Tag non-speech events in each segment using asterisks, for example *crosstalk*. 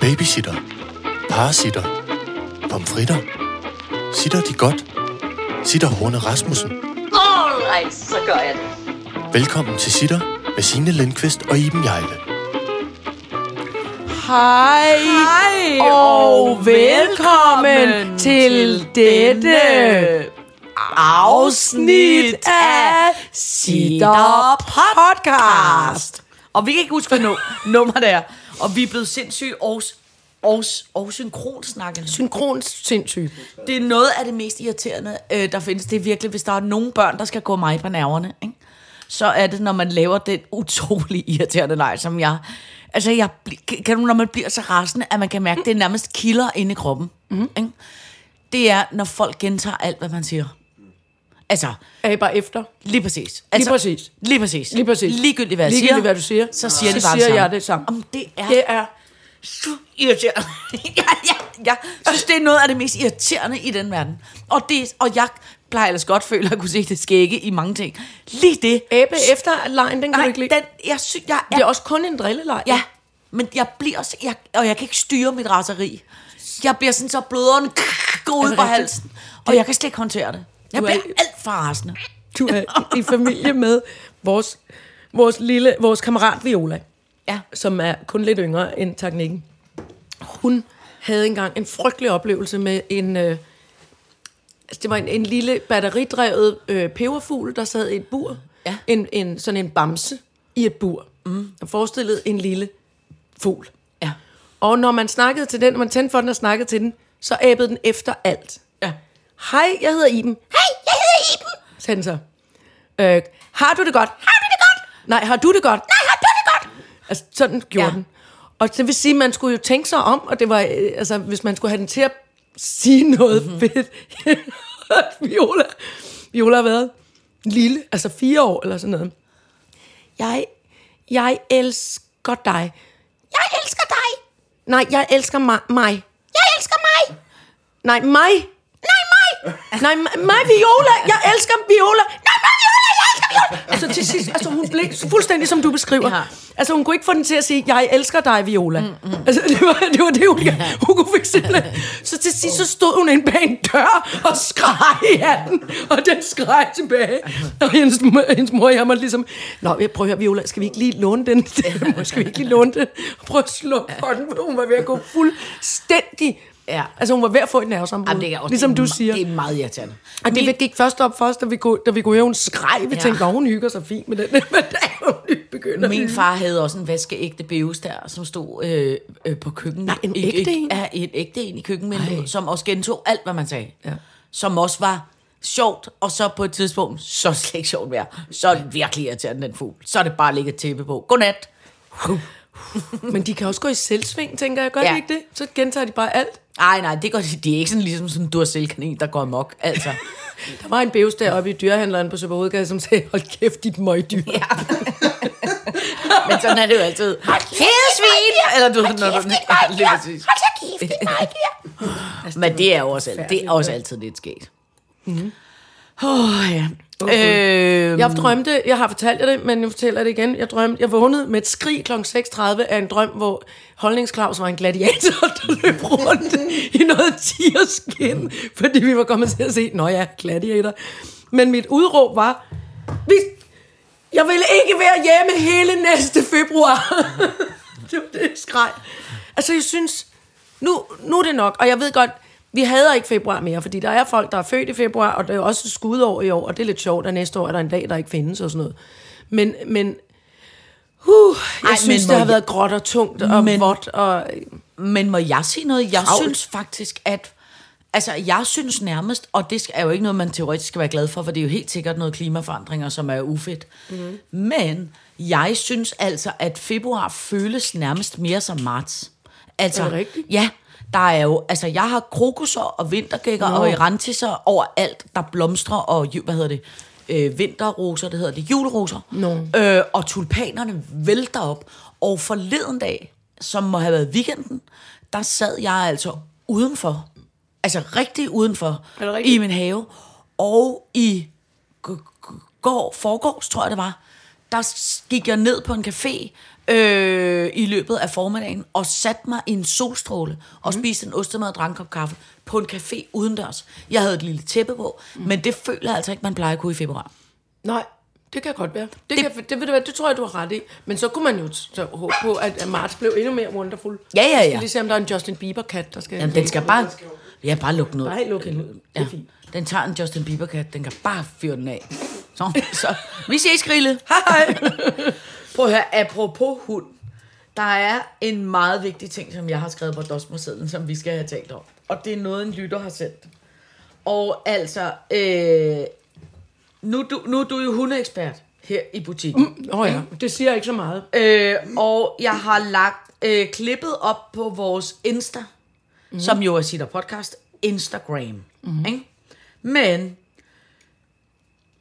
Babysitter. Parasitter. Pomfritter. Sitter de godt? Sitter Horne Rasmussen. Alright, så gør jeg det. Velkommen til Sitter med Signe Lindqvist og Iben Jejle. Hej, Hej og velkommen til dette afsnit af Sitter Podcast. Og vi kan ikke huske, hvad nu, *laughs* nummer det er. Og vi er blevet sindssygt og, og, og synkronsnakkende. Synkron sindssygt. Det er noget af det mest irriterende, øh, der findes. Det er virkelig, hvis der er nogen børn, der skal gå mig på nerverne. Ikke? Så er det, når man laver den utrolig irriterende leg, som jeg... Altså, jeg, kan du, når man bliver så rasende, at man kan mærke, at det er nærmest kilder inde i kroppen. Mm. Ikke? Det er, når folk gentager alt, hvad man siger. Altså, Aber efter. Lige præcis. Altså, præcis. Lige præcis. Lige præcis. Ligegyldigt, hvad jeg Ligegyldigt, siger. hvad du siger. Så siger Så de bare siger det jeg det samme. Om det er Det er så irriterende. *laughs* jeg, jeg, jeg synes, det er noget af det mest irriterende i den verden. Og, det, og jeg plejer ellers godt føle at kunne se det skægge i mange ting. Lige det. abe efter lejen, den kan Nej, du ikke lide. den, jeg synes, jeg er, Det er også kun en drilleleg. Ja, men jeg bliver også, jeg, og jeg kan ikke styre mit raseri. Jeg bliver sådan så bløderen går ud på halsen. Og jeg kan slet ikke håndtere det. Jeg er bliver alt for rasende. Du er i familie med vores, vores lille, vores kammerat Viola. Ja. som er kun lidt yngre end teknikken. Hun havde engang en frygtelig oplevelse med en... Øh, altså det var en, en lille batteridrevet øh, peberfugl, der sad i et bur. Ja. En, en, sådan en bamse i et bur. Mm. Der forestillede en lille fugl. Ja. Og når man snakkede til den, når man tændte for den og snakkede til den, så abede den efter alt. Hej, jeg hedder Iben. Hej, jeg hedder Iben, sagde den så. Øh, har du det godt? Har du det godt? Nej, har du det godt? Nej, har du det godt? Altså, sådan gjorde Ja. ja. den. Og det vil sige, at man skulle jo tænke sig om, og det var, øh, altså, hvis man skulle have den til at sige noget mm-hmm. fedt. *laughs* Viola, Viola har været lille, altså fire år eller sådan noget. Jeg, jeg elsker dig. Jeg elsker dig. Nej, jeg elsker mig. mig. Jeg elsker mig. Nej, mig. Nej, mig. Viola. Jeg elsker Viola. Nej, mig Viola. Jeg elsker Viola. Så til sidst, altså hun blev fuldstændig som du beskriver. Ja. Altså hun kunne ikke få den til at sige, jeg elsker dig, Viola. Mm, mm. Altså det var det, var det hun, ja. hun kunne fik simpelthen. Så til sidst så stod hun inde bag en dør og skreg af den. Og den skreg tilbage. Og hendes, mor- hendes mor og jeg måtte ligesom, Nå, prøver at høre, Viola, skal vi ikke lige låne den? *laughs* skal vi ikke lige låne den? Og prøve at slå for den, for hun var ved at gå fuldstændig. Ja. Altså hun var ved at få et nervesambrud. Jamen, det er også, ligesom det du er, siger. Det er meget irriterende. Og det gik først op for os, da vi kunne, da vi kunne høre, hun skreg. Vi Ja. tænkte, hun hygger sig fint med den. *laughs* Men da hun begynder Min far havde også en vaskeægte beus der, som stod øh, øh, på køkkenet. Nej, en ægte i- en? Ja, en ægte en i køkkenvinduet, som også gentog alt, hvad man sagde. Ja. Som også var sjovt, og så på et tidspunkt, så slet ikke sjovt mere. Så er det virkelig irriterende, den fugl. Så er det bare et tæppe på. Godnat. *laughs* Men de kan også gå i selvsving, tænker jeg. Gør ja. Ikke det? Så gentager de bare alt. Nej, nej, det, går, det er ikke sådan ligesom sådan en duracell-kanin, der går amok. Altså. Der var en beus deroppe i dyrehandleren på Søberhovedgade, som sagde, hold kæft, dit møgdyr. Ja. *laughs* Men sådan er det jo altid. Kære svin! Eller du, når du, ja, lige præcis. Men det er jo også, det er også altid lidt skægt. Åh, ja. Øh, Jeg drømte, jeg har fortalt jer det, men jeg fortæller det igen. Jeg drømte, jeg vågnede med et skrig kl. 6.30 af en drøm, hvor holdningsklaus var en gladiator, *laughs* der løb rundt i noget tierskin, fordi vi var kommet til at se, nå ja, gladiator. Men mit udråb var, vi, jeg vil ikke være hjemme hele næste februar. *laughs* det var det, skreg. Altså, jeg synes, nu, nu er det nok, og jeg ved godt, vi hader ikke februar mere, fordi der er folk, der er født i februar, og det er også skudår i år, og det er lidt sjovt, at næste år er der en dag, der ikke findes og sådan noget. Men, men uh, jeg Ej, synes, men det har må været gråt og tungt og men, vådt. Og, Men må jeg sige noget? Jeg Travlt. synes faktisk, at... Altså, jeg synes nærmest, og det er jo ikke noget, man teoretisk skal være glad for, for det er jo helt sikkert noget klimaforandringer, som er ufedt. Mm. Men jeg synes altså, at februar føles nærmest mere som marts. Altså, Er det rigtigt? Ja, der er jo, altså jeg har krokusser og vintergækker Nå. og erantisser overalt, der blomstrer og, hvad hedder det, øh, vinterroser, det hedder det, juleroser. Nå. Øh, og tulpanerne vælter op. Og forleden dag, som må have været weekenden, der sad jeg altså udenfor. Altså rigtig udenfor. Det rigtigt? I min have. Og i går, forgårs, tror jeg det var, der gik jeg ned på en café øh, i løbet af formiddagen, og satte mig i en solstråle, og Mhm. spiste en ostemad og drak en kop kaffe på en café udendørs. Jeg havde et lille tæppe på, Mhm. men det føler jeg altså ikke, man plejer at kunne i februar. Nej, det kan godt være. Det, det, kan, det, ved du hvad, det tror jeg, du har ret i. Men så kunne man jo så håbe på, at marts blev endnu mere wonderful. Ja, ja, ja. lige se, om der er en Justin Bieber-kat, der skal... Jamen, den skal bare... Ja, bare lukke ud. Bare lukke. Det er Ja, fint. den tager en Justin Bieber-kat, den kan bare fyre den af. Så, så vi ses, Grille. Hej. *laughs* Prøv at høre, apropos hund. Der er en meget vigtig ting, som jeg har skrevet på dosmersedlen, som vi skal have talt om. Og det er noget, en lytter har sendt. Og altså, øh, nu, du, nu er du jo hundeekspert her i butikken. Åh oh, ja, det siger ikke så meget. Øh, og jeg har lagt øh, klippet op på vores Insta, mm. som jo er Sitter Podcast, Instagram. Mm. Ikke? Men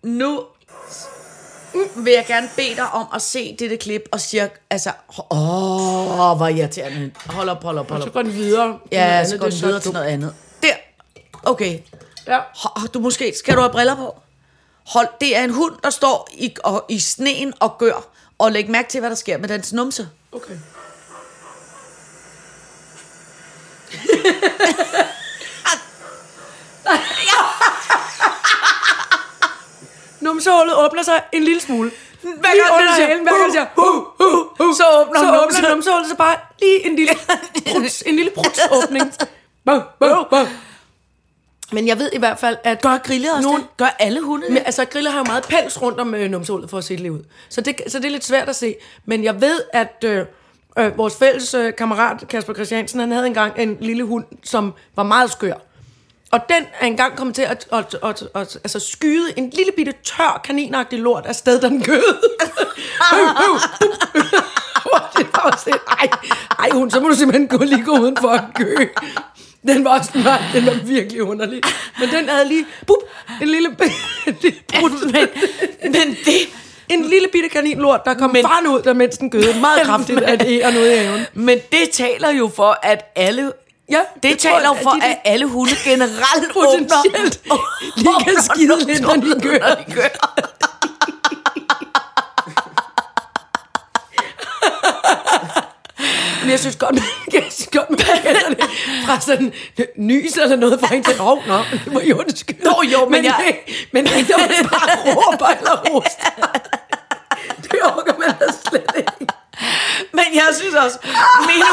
nu vil jeg gerne bede dig om at se dette klip og sige, altså, åh, hvor irriterende. Hold op, hold op, hold Så op. går den videre. Ja, så går den videre til noget andet. Der. Okay. Ja. Du måske, skal du have briller på? Hold, det er en hund, der står i, og, i sneen og gør. Og læg mærke til, hvad der sker med dens numse. Okay. *laughs* Numsehullet åbner sig en lille smule. Hver gang den siger, hver gang siger, hu, hu, hu, Så åbner så åbner numsehullet så bare lige en lille pruts, en lille prutsåbning. Bum, bum, bum. Men jeg ved i hvert fald, at Gør grille også Nogen- det? Gør alle hunde det? Men, altså, griller har jo meget pels rundt om øh, numsehullet for at se det ud. Så det, så det er lidt svært at se. Men jeg ved, at øh, øh, vores fælles øh, kammerat Kasper Christiansen, han havde engang en lille hund, som var meget skør. Og den er engang kommet til at, at, at, at, at altså skyde en lille bitte tør kaninagtig lort af sted, den gød. det var også lidt, ej, ej hun, så må du simpelthen gå lige gå udenfor og gø. Den var også var, den var virkelig underlig. Men den havde lige, bup, en lille, *laughs* en lille brud. men, men det... En lille bitte kaninlort, der kom Men- men, ud, der mens den gøde. Meget kraftigt af det og noget i haven. Men det taler jo for, at alle... Ja, Det, det det taler jo for, at de- at alle hunde generelt *laughs* Potentielt åbner, lige kan skide lidt, når de gør. Når de gør. *laughs* Men jeg synes godt, man, jeg synes godt, man kender det fra sådan nys eller noget, fra en til, åh, oh, nå, det var jo undskyld. Nå, jo, men men jeg- jeg... Men ikke, når man bare råber eller hoster. *laughs* Det orker man da slet ikke. Men jeg synes også, min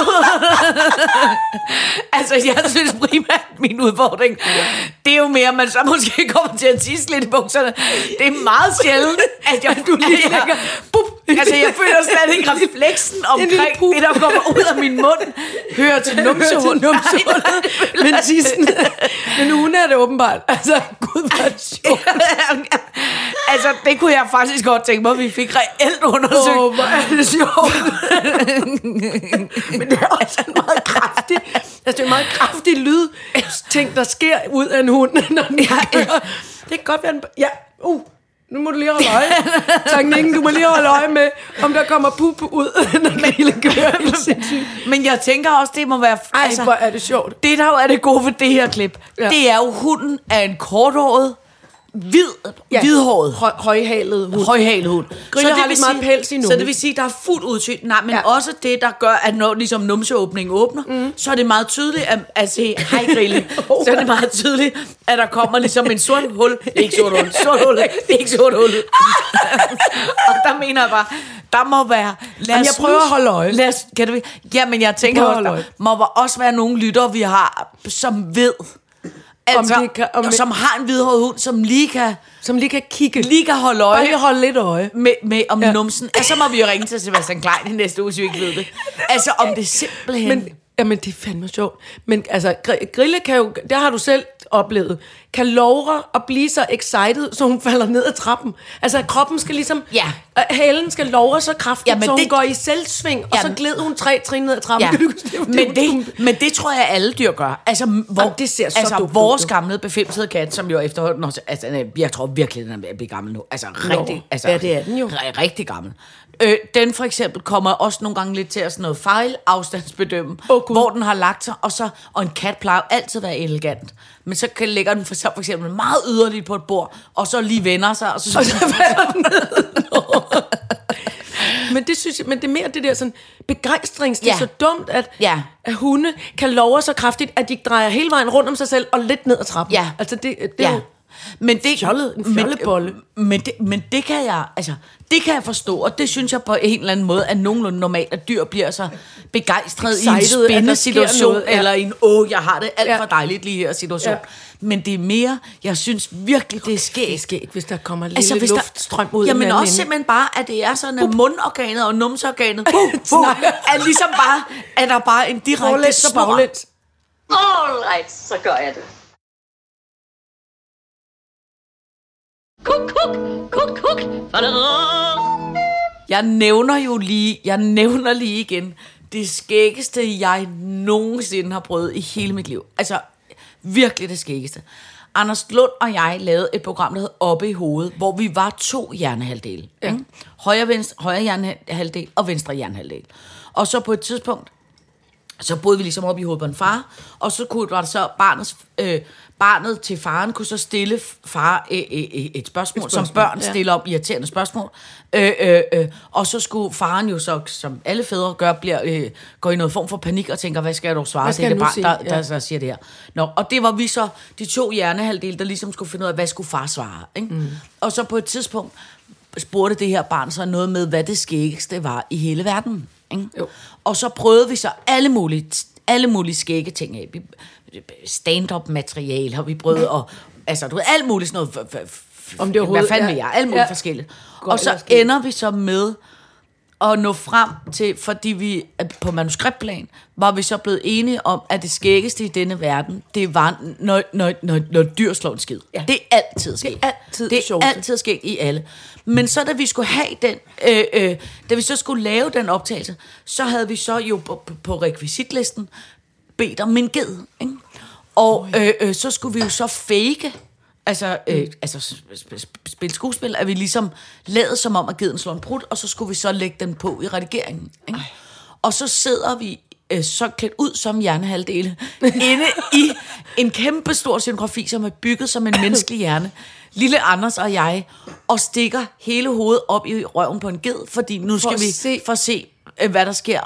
*laughs* altså jeg synes primært, min udfordring, det er jo mere, at man så måske kommer til at tisse lidt i bukserne. Det er meget sjældent, at jeg, *laughs* Du lige at jeg, bup, altså jeg føler slet ikke refleksen omkring det, der kommer ud af min mund, hører til numsehul. numsehullet. Men tissen, *laughs* men hun er det åbenbart. Altså, gud, hvor sjovt. Altså, det kunne jeg faktisk godt tænke mig, at vi fik reelt undersøgt. Åh, hvor er det *laughs* sjovt. Men det er også en meget kraftig, altså det er en meget kraftig lyd, ting, der sker ud af en hund, *laughs* når den kører. Det kan godt være, en, ja, uh, nu må du lige holde øje. Tanken, du må lige holde øje med, om der kommer pup ud, *laughs* når den hele kører. Er. Men jeg tænker også, det må være... Ej, altså, hvor er det sjovt. Det, der jo er det gode ved det her klip, ja. Ja. det er jo, hunden er en korthåret, hvid, ja. hvidhåret, Høj, højhalet hund. højhalet hund. Griller det har lidt meget pels i Så nummen. det vil sige, at der er fuldt udsyn. Nej, men ja. Også det, der gør, at når ligesom numseåbningen åbner, mm. så er det meget tydeligt at, at se, hej Grille, *laughs* så er det meget tydeligt, at der kommer ligesom en sort hul. *laughs* Ikke sort hul, sort hul, ikke sort hul. *laughs* og der mener jeg bare, der må være... Lad Jamen, jeg prøver nu- at holde øje. Lad os, kan du, ja, men jeg tænker der må også være nogle lyttere, vi har, som ved, altså, det kan- om det- som har en hvidhåret hund, som lige kan, Som lige kan kigge. lige kan holde Bare øje lige holde lidt øje. med, med om ja. Numsen. Ja, så må vi jo ringe til Sebastian Klein i næste uge, hvis vi ikke ved det. Altså, om det simpelthen... Men, jamen, det er fandme sjovt. Men altså, gr- Grille kan jo, der har du selv oplevet, kan lovre at blive så excited, så hun falder ned ad trappen. Altså, kroppen skal ligesom, Ja. øh, halen skal lovre så kraftigt, Jamen, så hun det- går i selvsving, og Jamen. så gled hun tre trin ned ad trappen. Ja, *laughs* det? men, det, men det tror jeg, alle dyr gør. Altså, hvor, Jamen, det ser så altså dumt vores jo. gamle befimsede kat, som jo efterhånden også, altså, jeg tror virkelig, den er ved at blive gammel nu. Altså, rigtig, altså, Ja, det er den jo. ri- rigtig gammel. Øh, den for eksempel kommer også nogle gange lidt til at sådan noget fejlafstandsbedømme, Åh, Gud. hvor den har lagt sig, og, så, og en kat plejer altid at være elegant. Men så kan lægger den for, så for eksempel meget yderligt på et bord, og så lige vender sig, og så, Og så falder den *laughs* men det synes jeg, men det er mere det der sådan begejstrings. Det er Ja. så dumt, at, Ja. at hunde kan love så kraftigt, at de drejer hele vejen rundt om sig selv og lidt ned ad trappen. Ja. Altså det, det er Ja. jo, Men det, Fjollet- en fjollebolle. Men, men, det, men det kan jeg, altså, det kan jeg forstå, og det synes jeg på en eller anden måde er nogenlunde normalt, at dyr bliver så begejstret i en at spændende situation, noget, ja. eller i en, åh, jeg har det alt Ja. for dejligt lige her situation. Ja. Men det er mere, jeg synes virkelig, det er det er skægt. skægt, hvis der kommer lidt Altså, altså, hvis der, luftstrøm ud Jamen også ende. simpelthen bare, at det er sådan, at mundorganet og numseorganet, *laughs* uh, uh, er ligesom bare, at der bare er en direkte snor. All right, så gør jeg det. Kuk, kuk, kuk, kuk. Jeg nævner jo lige, jeg nævner lige igen, det skæggeste, jeg nogensinde har prøvet i hele mit liv. Altså, virkelig det skæggeste. Anders Lund og jeg lavede et program, der hed Oppe i hovedet, hvor vi var to hjernehalvdele. Ja. Ikke? Højre, venstre, højre hjernehalvdel og venstre hjernehalvdel. Og så på et tidspunkt, så boede vi ligesom op i hovedet på en far, og så kunne, var det så barnets, øh, barnet til faren kunne så stille far øh, øh, øh, et, spørgsmål, et spørgsmål, som børn ja. stiller om irriterende spørgsmål. Øh, øh, øh, og så skulle faren jo så, som alle fædre gør, bliver, øh, går i noget form for panik og tænker, hvad skal jeg dog svare til det barn, sige? der, der, Ja. der siger det her. Nå, og det var vi så, de to hjernehalvdele, der ligesom skulle finde ud af, hvad skulle far svare. Ikke? Mm. Og så på et tidspunkt spurgte det her barn så noget med, hvad det skæggeste var i hele verden. Ikke? Jo. Og så prøvede vi så alle mulige, alle mulige skægge ting af. Vi- Stand-up materiale har vi prøvet, og altså, du ved, alt muligt sådan noget. Om det Hvad overhovedet fanden er- vil jeg? Alt muligt ja. forskelligt. Godt Og så ender vi så med at nå frem til, fordi vi på manuskriptplan, var vi så blevet enige om, at det skæggeste i denne verden, det var, når, når, når, når dyr slår en skid. Ja. Det er altid sket. Det er altid det er sjoveste. altid sket i alle. Men så da vi skulle have den, øh, øh, da vi så skulle lave den optagelse, så havde vi så jo på, på, på rekvisitlisten bedt om en ged. Ikke? Og øh, øh, så skulle vi jo så fake, altså, øh, altså sp- sp- spille skuespil, at vi ligesom lavede som om, at geden slår en brud, og så skulle vi så lægge den på i redigeringen. Ikke? Og så sidder vi øh, så klædt ud som hjernehalvdele, *laughs* inde i en kæmpe stor scenografi, som er bygget som en menneskelig hjerne. Lille Anders og jeg, og stikker hele hovedet op i røven på en ged, fordi nu skal at vi se- for at se, øh, hvad der sker.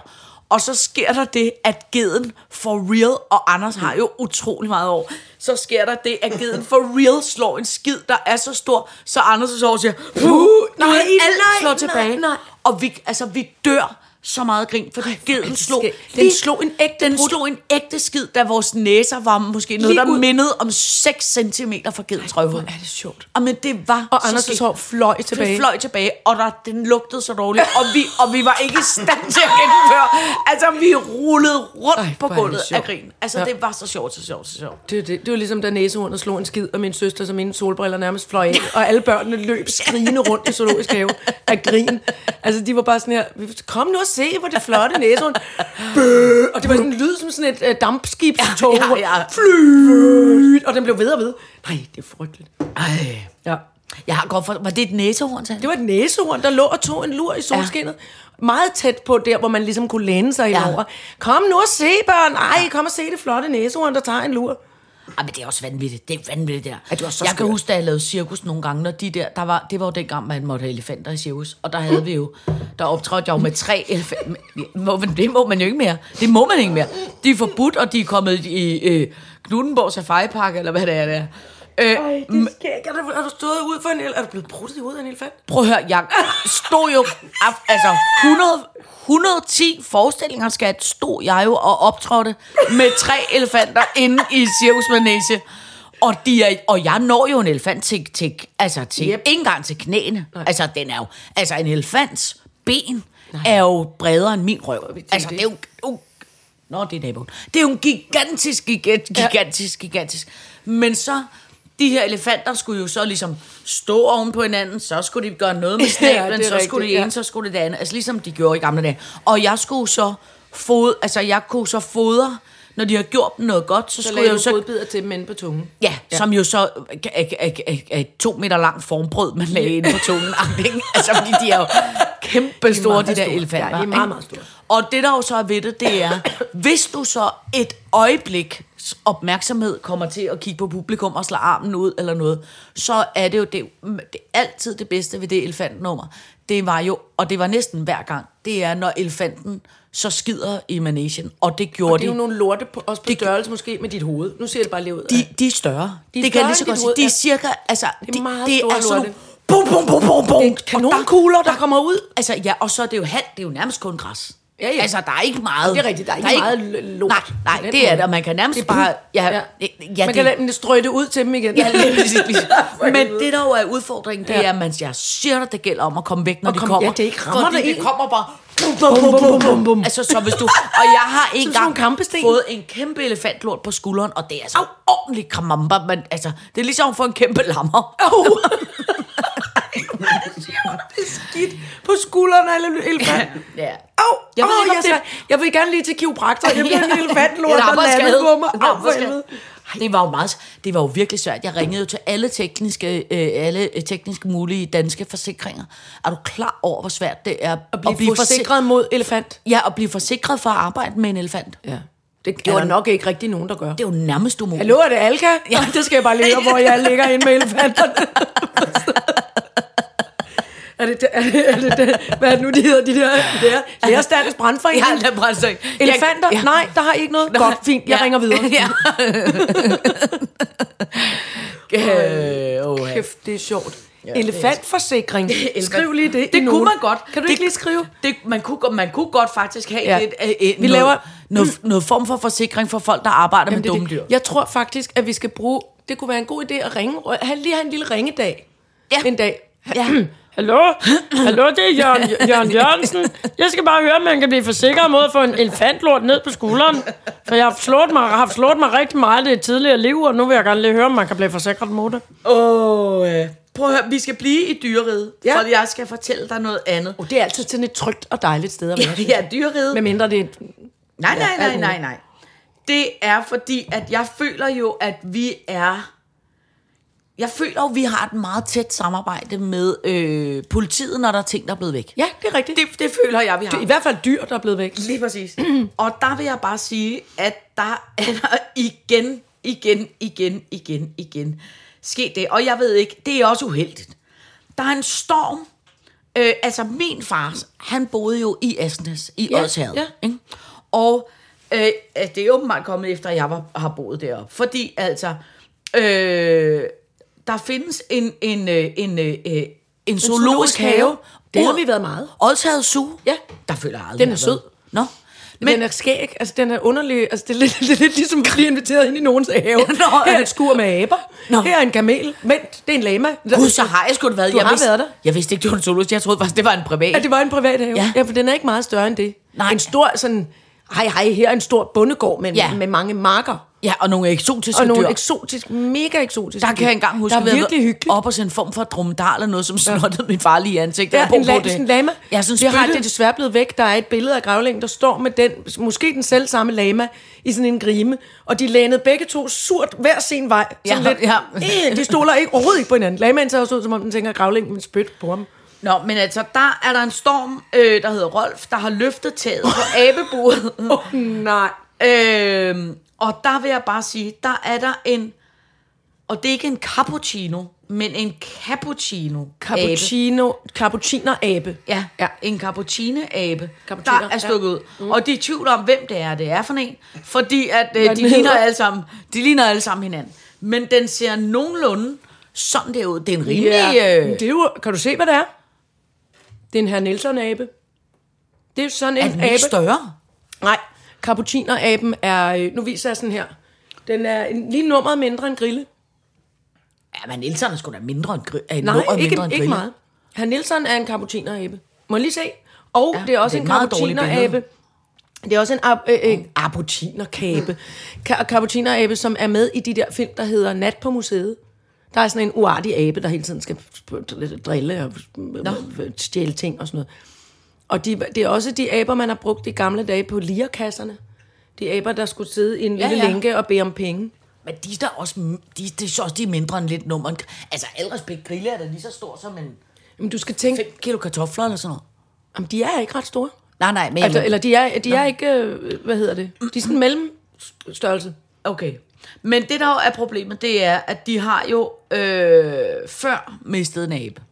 Og så sker der det, at geden for real, og Anders har jo utrolig meget over, så sker der det, at geden for real slår en skid, der er så stor, så Anders så siger, Puh, nej, nej, alt nej, slår nej, tilbage. nej. Og vi, altså, vi dør så meget grin, fordi geden slog. Den slog en ægte den brud. slog en ægte skid, da vores næser var måske noget, Lige der ud. mindede om 6 cm fra gedens røvhul. Er det sjovt. Og men det var Og så Anders' skægt. hår fløj tilbage. Fløj tilbage, og der, den lugtede så dårligt, og vi, og vi var ikke i stand til at gennemføre. Altså, vi rullede rundt Ej, på gulvet af grin. Altså, ja. det var så sjovt, så sjovt, så sjovt. Det, det, det var ligesom, da næsehornet slog en skid, og min søster, som mine solbriller nærmest fløj af, og alle børnene løb skrigende rundt i zoologisk have af grin. Altså, de var bare sådan her, kom nu og se, hvor det flotte næsehorn. Bøh! Og det var sådan en lyd som sådan et uh, dampskibstog. Ja, ja, ja. Flyt! Og den blev ved og ved. Nej, det er frygteligt. Ej. Ja. Jeg har godt for... Var det et næsehorn, sagde Det var et næsehorn, der lå og tog en lur i solskinnet. Ja. Meget tæt på der, hvor man ligesom kunne læne sig Ja. indover. Kom nu og se, børn. Ej, kom og se det flotte næsehorn, der tager en lur. Ej, men det er også vanvittigt. Det er vanvittigt, der. Ja, det var så jeg kan skørt. huske, da jeg lavede cirkus nogle gange, når de der, der var, det var jo dengang, man måtte have elefanter i cirkus. Og der havde vi jo, der optrådte jeg jo med tre elefanter. Det må man jo ikke mere. Det må man ikke mere. De er forbudt, og de er kommet i øh, Knuttenborg Safari Park, eller hvad det er, det er. Øh, Ej, det er skægt. Er du, er du stået ud for en el- Er du blevet bruttet i hovedet af en elefant? Prøv at høre, jeg stod jo, af- altså 100, 110 forestillinger, skat, stod jeg jo og optrådte med tre elefanter inde i cirkusmanege. Og, de er, og jeg når jo en elefant til, til, altså til Yep. yep. ikke engang til knæene. Nej. Altså, den er jo, altså en elefants ben Nej. er jo bredere end min røv. Altså, det er jo, jo Nå, det er naboen. Det er jo en gigantisk, gigant, gigantisk, gigantisk. Men så, de her elefanter skulle jo så ligesom stå oven på hinanden, så skulle de gøre noget med *laughs* Ja, snablen, er så rigtigt, skulle det ja. ene, så skulle det det andet. Altså ligesom de gjorde i gamle dage. Og jeg skulle så fod, altså jeg kunne så fodre, når de har gjort dem noget godt, så, Så skulle jeg jo så godbidder til dem inde på tungen. Ja, ja, som jo så er, er, er, er, to meter langt formbrød, man lagde inde på tungen. *laughs* altså, fordi de er jo kæmpe store, meget de der store. elefanter. Ja, de er meget, meget store. Og det, der jo så er ved det, det er, hvis du så et øjeblik opmærksomhed kommer til at kigge på publikum og slå armen ud eller noget, så er det jo det, det er altid det bedste ved det elefantnummer. Det var jo, og det var næsten hver gang, det er, når elefanten så skider i managen, og det gjorde Det er jo de. nogle lorte, på, også på Det- størrelse måske med dit hoved. Nu ser det bare lige ud. De, de er større. De er det kan lige så godt sige. De er cirka, altså, Det er meget det store er sådan nogle bum, bum, bum, bum, bum. Det er kanonkugler, der kommer ud. Altså, ja, og så er det jo halvt, det er jo nærmest kun græs. Ja, ja. Altså, der er ikke meget. Det er rigtigt, der er ikke meget l- lort Nej, nej, det er der. Man kan nærmest Det er bare... Ja, Ja. ja, Man det, kan lade strøge det ud til dem igen. Ja, lige præcis. *laughs* Men det der jo er udfordringen, det Ja. er, at man jeg siger dig, det gælder om at komme væk, når Og de komme- kommer. ja, det ikke rammer Fordi det i. kommer bare... Bum, bum, bum, bum, bum. Altså, så hvis du... Og jeg har *laughs* engang fået en kæmpe elefantlort på skulderen, og det er altså ordentlig kramamba, men altså, det er ligesom at få en kæmpe lammer. Au. *laughs* *laughs* det er skidt på skuldrene af en elefant. Ja. Au! Jeg ved oh, jeg, det- jeg vil gerne lige til kiropraktor. Jeg bliver en elefantlort, En der landede på mig. Au, for helvede. Det var jo meget, det var jo virkelig svært. Jeg ringede jo til alle tekniske, øh, alle øh, tekniske mulige danske forsikringer. Er du klar over, hvor svært det er At blive, blive forsikret mod elefant. Ja, at blive forsikret for at arbejde med en elefant. Ja. Det der nok ikke rigtig nogen, der gør. Det er jo nærmest umuligt. Hallo, er det Alka? Ja. *laughs* det skal jeg bare høre, hvor jeg ligger inde med elefanterne. *laughs* er det, er det, er det, det, hvad er det nu, de hedder, de der, de der lærerstandens brandforening? Ja, mig se. Elefanter? Ja. Nej, der har I ikke noget. Godt, fint, jeg Ja. ringer videre. Ja. *laughs* Øh, ja. Kæft, det er sjovt. Elefantforsikring. *laughs* Skriv lige det Det kunne man godt. Kan du det, ikke lige skrive? Det, man, kunne, godt- man kunne godt faktisk have Ja. ja. et, et, et, Vi noget, laver- noget, noget form for forsikring for folk, der arbejder Jamen, med det er dumme det. dyr. Jeg tror faktisk, at vi skal bruge... Det kunne være en god idé at ringe. Have, lige have en lille ringedag. Ja. En dag. Ja. *clears throat* Hallo? Hallo, det er Jørgen, *laughs* Jørgen Jørgensen. Jeg skal bare høre, om man kan blive forsikret mod at få en elefantlort ned på skulderen. For jeg har slået mig, har slået mig rigtig meget i det tidligere liv, og nu vil jeg gerne lige høre, om man kan blive forsikret mod det. Åh, øh. prøv at høre, vi skal blive i dyreriget, Ja. for jeg skal fortælle dig noget andet. Oh, det er altid sådan et trygt og dejligt sted at være. Ja, ja dyreriget. Med mindre det er... Nej, nej, nej, nej, nej. Det er fordi, at jeg føler jo, at vi er... Jeg føler jo, at vi har et meget tæt samarbejde med øh, politiet, når der er ting, der er blevet væk. Ja, det er rigtigt. Det, det føler jeg, vi har. I hvert fald dyr, der er blevet væk. Lige præcis. *clears throat* og der vil jeg bare sige, at der er der igen, igen, igen, igen, igen sket det. Og jeg ved ikke, det er også uheldigt. Der er en storm. Øh, altså min far, han boede jo i Asnes, i Ja, Odsherred. ja. Ikke? Og øh, det er åbenbart kommet efter, at jeg var, har boet deroppe. Fordi altså, øh, der findes en, en, øh, en, øh, øh, en zoologisk zoologisk have. Det har vi været meget. Odsherred Zoo. Ja. Der føler jeg aldrig, Den er sød. Nå. Men den er skæg, altså den er underlig, altså det er lidt, *laughs* er lidt ligesom at blive inviteret ind i nogens have. *laughs* Nå, Her er et skur med aber, Nå. her er en kamel, vent, det er en lama. Gud, så har jeg sgu da været. Du jeg har vidste, været der. Jeg vidste ikke, det var en zoologisk. Jeg troede faktisk, det var en privat. Ja, det var en privat have. Ja. Ja. for den er ikke meget større end det. Nej. En stor sådan, hej hej, her er en stor bondegård med, ja. med mange marker. Ja, og nogle eksotiske Og nogle dyr. eksotisk, mega eksotiske der kan jeg engang huske, Der er vi virkelig hyggeligt. op og se en form for dromedar eller noget, som snottede min farlige i ansigtet. Ja, en, la- sådan en lama. Ja, sådan det har det desværre blevet væk. Der er et billede af gravlingen, der står med den, måske den selv samme lama, i sådan en grime. Og de lænede begge to surt hver sin vej. Sådan Ja, lidt, ja. Øh, de stoler ikke, overhovedet ikke på hinanden. Lamaen ser også ud, som om den tænker, at gravlingen vil spytte på ham. Nå, men altså, der er der en storm, øh, der hedder Rolf, der har løftet taget på abeburet. *laughs* Oh, nej. øhm, og der vil jeg bare sige, der er der en, og det er ikke en cappuccino, men en cappuccino. Cappuccino, cappucciner-abe. Ja, Ja. ja. en cappuccino-abe, Cappuccino, der er ja. stukket ud. Mm. Og de er i tvivl om, hvem det er, det er for en. Fordi at, øh, de, ligner alle sammen, de ligner alle sammen hinanden. Men den ser nogenlunde sådan der ud. Det er en rimelig... Ja. Øh, Det er jo, kan du se, hvad det er? Det er en herr Nielsen-abe. Det er jo sådan er en den abe. ikke større? Nej, cappucciner-aben er, øh, nu viser jeg sådan her. Den er en, lige nummeret mindre end grille. Ja, men Nielsen er sgu da mindre end, gri- øh, Nej, ikke, mindre end ikke Grille. meget. Herr Nielsen er en cappucciner-abe. Må jeg lige se? Og Ja, det er også det er en cappucciner-abe. Det er også en ab- øh, øh, cappucciner-kæbe. *laughs* Ka- cappucciner-abe, som er med i de der film, der hedder Nat på museet. Der er sådan en uartig abe, der hele tiden skal drille og stjæle ting og sådan noget. Og de, det er også de aber, man har brugt i gamle dage på lierkasserne. De aber, der skulle sidde i en Ja, lille ja. lænke og bede om penge. Men de er da også, de, de så også de er mindre end lidt nummer. Altså, al respekt, Grille er da lige så stor som en Men du skal tænke, 5 kilo kartofler eller sådan noget. jamen, de er ikke ret store. Nej, nej, men... Altså, eller de er, de er ikke, øh, hvad hedder det? De er sådan *clears throat* mellem størrelse. Okay. Men det, der jo er problemet, det er, at de har jo øh, før mistet en abe.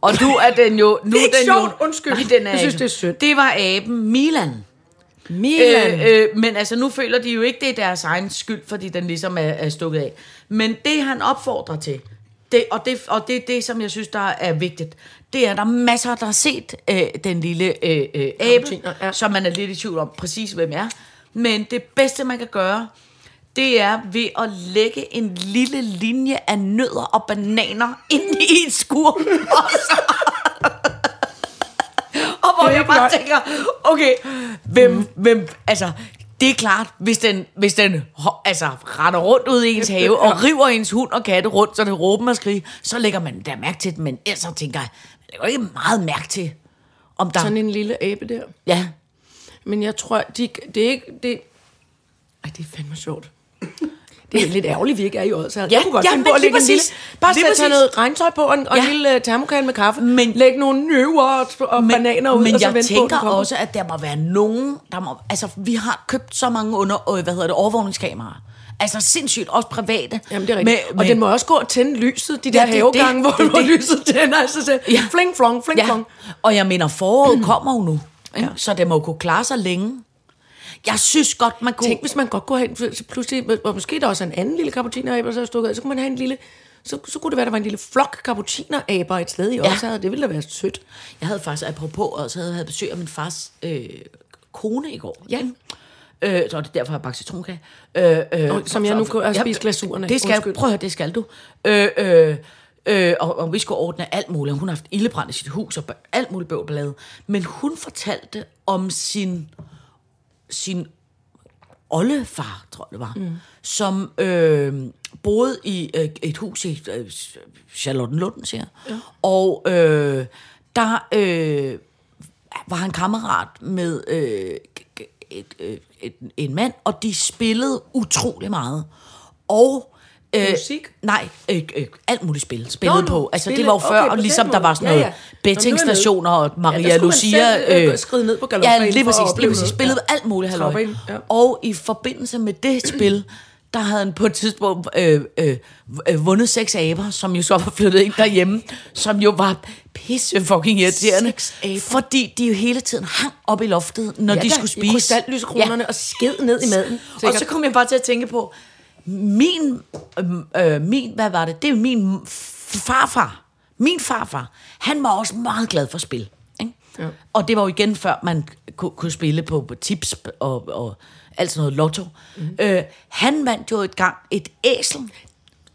Og nu er den jo... Nu Det er ikke den sjovt, jo, undskyld. Nej, den er Jeg synes, det er synd. Det var aben Milan. Milan. Øh, øh, men altså, nu føler de jo ikke, det er deres egen skyld, fordi den ligesom er, er stukket af. Men det, han opfordrer til, det, og, det, og det er det, som jeg synes, der er vigtigt, det er, at der er masser, der har set øh, den lille øh, øh, abe, ja. som man er lidt i tvivl om præcis, hvem er. Men det bedste, man kan gøre, det er ved at lægge en lille linje af nødder og bananer ind i et skur. Og, *laughs* så, og hvor jeg bare tænker, okay, hvem, mm. hvem, altså, det er klart, hvis den, hvis den altså, retter rundt ud i ens have og river ens hund og katte rundt, så det råber og skriger, så lægger man da mærke til det, men ellers tænker jeg, man lægger ikke meget mærke til, om der... Sådan en lille abe der. Ja, Men jeg tror, de, det er ikke... Det, ej, det er fandme sjovt. Det er lidt ærgerligt, vi ikke er i Odsherred. Ja, jeg kunne godt ja, finde på at lægge en lille... Bare sætte noget regntøj på og en, og en Ja. lille uh, termokan med kaffe. Men- Læg nogle nøver og, og men, bananer ud, men og så jeg på, tænker kommer. også, at der må være nogen, der må, altså vi har købt så mange under, øh, hvad hedder det, overvågningskameraer. Altså sindssygt, også private. Jamen, det er rigtigt. og den må også gå og tænde lyset, de der Ja, det havegange, det. hvor, Det hvor det. lyset tænder. Altså, så, Ja. Fling flong, fling Ja, flong. og jeg mener, foråret *clears throat* kommer jo nu, ikke? så det må kunne klare sig længe. Jeg synes godt, man kunne... Tænk, hvis man godt kunne have en, så pludselig, og måske der også er en anden lille cappuccino-aber, så er stukket så kunne man have en lille, så, så kunne det være, der var en lille flok cappuccino-aber et sted i Ja. Odsherred. Det ville da være sødt. Jeg havde faktisk, apropos, også havde, havde besøg af min fars øh, kone i går. Ja. Øh, så er det derfor, jeg har bagt citronkage. Øh, øh, som jeg nu Ja, spist glasuren af. Det skal, Undskyld. prøv at høre, det skal du. Øh, øh, øh, og, og vi skulle ordne alt muligt. Hun har haft ildebrand i sit hus og alt muligt bøvlblade. Men hun fortalte om sin, sin oldefar, tror jeg det var, mm. som øh, boede i øh, et hus i øh, Charlottenlund, siger. Ja. Og øh, der øh, var han kammerat med øh, et, øh, et, en mand, og de spillede utrolig meget. Og Øh, Musik? Nej, øh, øh, alt muligt spil spillede Nå, på. Altså, spille- det var jo før, okay, og ligesom der måde. var sådan Ja, noget ja. bettingstationer og Maria Ja, der Lucia. selv, øh, skride ned på Ja, galopbanen lige for at præcis. Lige præcis. Spillede Ja. alt muligt halløj. Ja. Og i forbindelse med det *clears throat* spil, der havde han på et tidspunkt øh, øh, øh, vundet seks aber, som jo så var flyttet ind derhjemme, som jo var pisse fucking irriterende. Fordi de jo hele tiden hang op i loftet, når Ja de skulle spise. krystallysekronerne og sked ned i maden. Og Sikkert. så kom jeg bare til at tænke på, min, øh, øh, min hvad var det? Det er min farfar. Min farfar, han var også meget glad for spil. Ikke? Ja. Og det var jo igen før, man kunne, kunne spille på, på tips og, og alt sådan noget lotto. Mm. Øh, han vandt jo et gang et æsel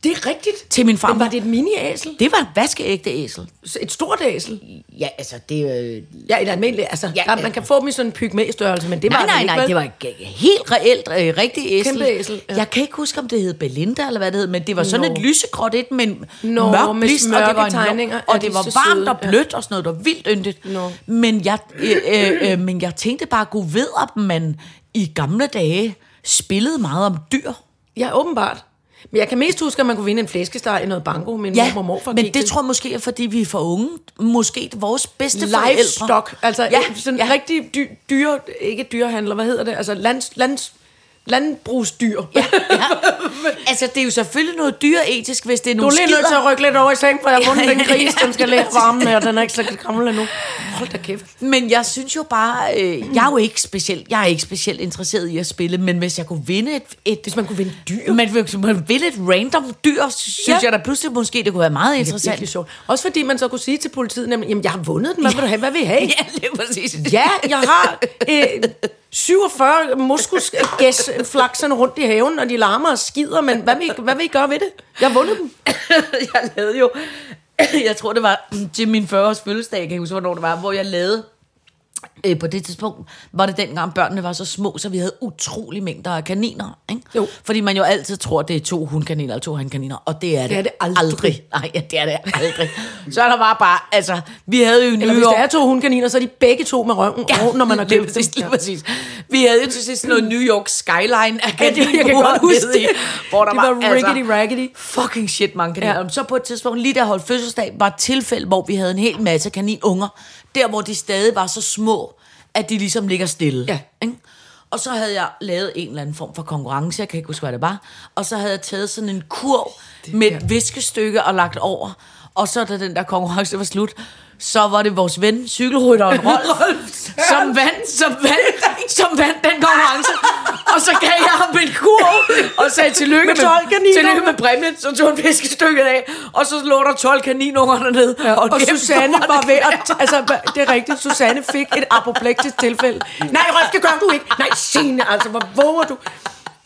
det er rigtigt. til min farmor. Men var det et mini-æsel? Det var et vaskeægte æsel. Et stort æsel? Ja, altså det... Øh, Ja, et almindeligt. Altså, Ja, ja, der, man kan få dem i sådan en pygmæ-størrelse, men det var nej, nej, ikke, nej, vel? det var helt reelt, øh, rigtigt æsel. Kæmpe æsel, ja. Jeg kan ikke huske, om det hed Belinda, eller hvad det hed, men det var sådan Nå. et lysegråt et med en Nå, mørk med blist, og det var tegninger. og Ja, det de var varmt søde, og ja. blødt og sådan noget, det var vildt yndigt. Nå. Men, jeg, øh, øh, øh, men jeg tænkte bare, gud ved, at man i gamle dage spillede meget om dyr. Ja, åbenbart. Men jeg kan mest huske, at man kunne vinde en flæskesteg i noget banko, min Ja, mormor og morfar men det til. tror jeg måske er, fordi vi er for unge. Måske vores bedste forældre. Livestock, altså Ja, sådan ja. rigtig dy, dyre, ikke dyrehandler, hvad hedder det? Altså lands, lands, landbrugsdyr. Ja, ja. Altså, det er jo selvfølgelig noget dyreetisk, hvis det er Du nogle er lige nødt til skider. at rykke lidt over i seng, for jeg har fundet Ja, den gris, ja. den skal lidt varme med, og den er ikke så gammel endnu. Hold da kæft. Men jeg synes jo bare, øh, jeg er jo ikke specielt, jeg er ikke specielt interesseret i at spille, men hvis jeg kunne vinde et, et Hvis man kunne vinde dyr. men hvis man ville et random dyr, synes ja. Jeg da pludselig måske, det kunne være meget Det er interessant. sjovt. Også fordi man så kunne sige til politiet, nemlig, jamen jeg har vundet den, hvad vil du have, hvad vil I have? *laughs* Ja, er præcis. Ja, jeg har øh, 47 moskusgæsflakserne rundt i haven, og de larmer og skider, men hvad vil, I, hvad vil I gøre ved det? Jeg har vundet dem. *laughs* jeg lavede jo, jeg tror det var mm, til min 40-års fødselsdag, jeg kan huske, hvornår det var, hvor jeg lavede, øh, på det tidspunkt var det dengang børnene var så små, så vi havde utrolig mængder af kaniner. Ikke? Jo. Fordi man jo altid tror, det er to hundkaniner eller to hankaniner, og det er det, Det er det aldrig. Nej, ja, det er det aldrig. så er der bare bare, altså, vi havde jo i Eller hvis der er to hundkaniner, så er de begge to med røven ja, når man har lige købt præcis, lige præcis. Vi havde jo til sidst noget New York skyline af Ja, det, jeg kan godt huske det. Hvor der det var, var altså, riggedy raggedy. fucking shit mange kaniner. Ja. Ja. Så på et tidspunkt, lige jeg holdt fødselsdag, var et tilfælde, hvor vi havde en hel masse kaninunger. Der, hvor de stadig var så små, at de ligesom ligger stille. Ja. Ikke? Og så havde jeg lavet en eller anden form for konkurrence, jeg kan ikke huske, hvad det var. Og så havde jeg taget sådan en kurv med et viskestykke og lagt over. Og så da den der konkurrence var slut, så var det vores ven, cykelrytteren *laughs* Rolf, som vandt, som vandt, som vandt den konkurrence. Og så gav jeg ham en kurv og sagde tillykke med, 12 kaniner. tillykke med præmien. Så tog han fiskestykket af, og så lå der 12 kaninunger dernede. Ja, og, og Susanne var under ved at... Altså, det er rigtigt. Susanne fik et apoplektisk tilfælde. Nej, Rolf, det gør du ikke. Nej, Signe, altså, hvor våger du?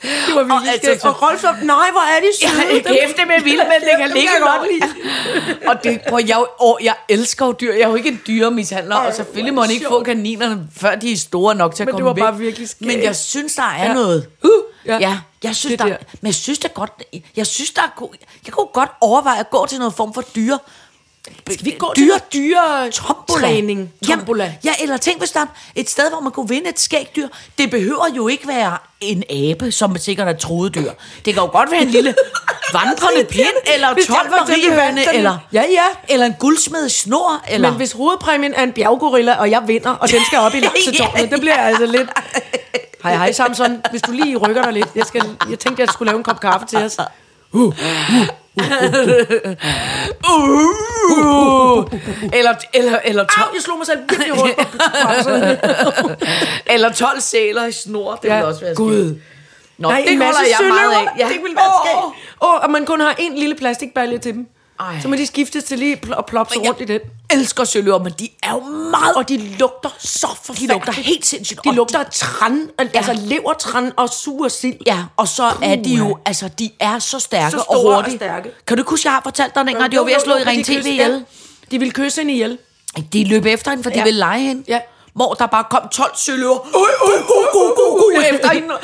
Det var virkelig Og altså, skægt. Og Rolf så, nej, hvor er de søde. *laughs* Jeg er kæfte med vilde, men det kan ligge godt lide. Og det, prøv, jeg, og jeg elsker jo dyr. Jeg er jo ikke en dyremishandler, og selvfølgelig må man ikke få kaninerne, før de er store nok til at Men det komme var væk. bare virkelig skægt. Men jeg synes, der er Ja. noget. Uh, Ja, ja jeg synes, Det der, der. men jeg synes det godt, jeg synes, der er jeg kunne godt overveje at gå til noget form for dyre. Skal vi gå til noget dyre Tombola. træning? Tombola. Jamen, ja, eller tænk, hvis der er et sted, hvor man kunne vinde et skægdyr. Det behøver jo ikke være en abe, som sikkert er et trodedyr. Det kan jo godt være en lille *laughs* vandrende pind, eller Hvis jeg 12 for eksempel mariehøne, vandt den- eller, Ja, ja. eller en guldsmed snor, eller... Men hvis hovedpræmien er en bjerggorilla, og jeg vinder, og den skal op i *laughs* laksetårnet, det bliver altså lidt... Hej, hej Samson, hvis du lige rykker dig lidt. Jeg, skal, jeg tænkte, jeg skulle lave en kop kaffe til os. *laughs* Uh, eller, eller, eller, 12, Au, jeg slog mig selv virkelig rundt på bremserne. *laughs* eller 12 sæler i snor, det ja, vil også være Gud. skægt. Nå, Nej, det holder jeg meget af. Ja. Det ville være Åh. skægt. Åh, og man kun har en lille plastikbalje til dem. Ej. Så må de skiftes til lige pl- og ploppe sig rundt i den. elsker søløver, men de er jo meget... Og de lugter så de forfærdeligt. lugter helt sindssygt. De lugter af tran, altså levertran og sur sild. Ja, og så er de jo, altså de er så stærke Så og store og hurtige. stærke. Kan du ikke huske, jeg har fortalt dig, dengang de var ved at slå i Ring TV ihjel? De ville kysse hende ihjel. De løb efter hende, for de Ja. ville lege hende. Ja. Hvor der bare kom 12 søløver. Ui, ui, ui, ui, ui, ui, efter hende. *laughs*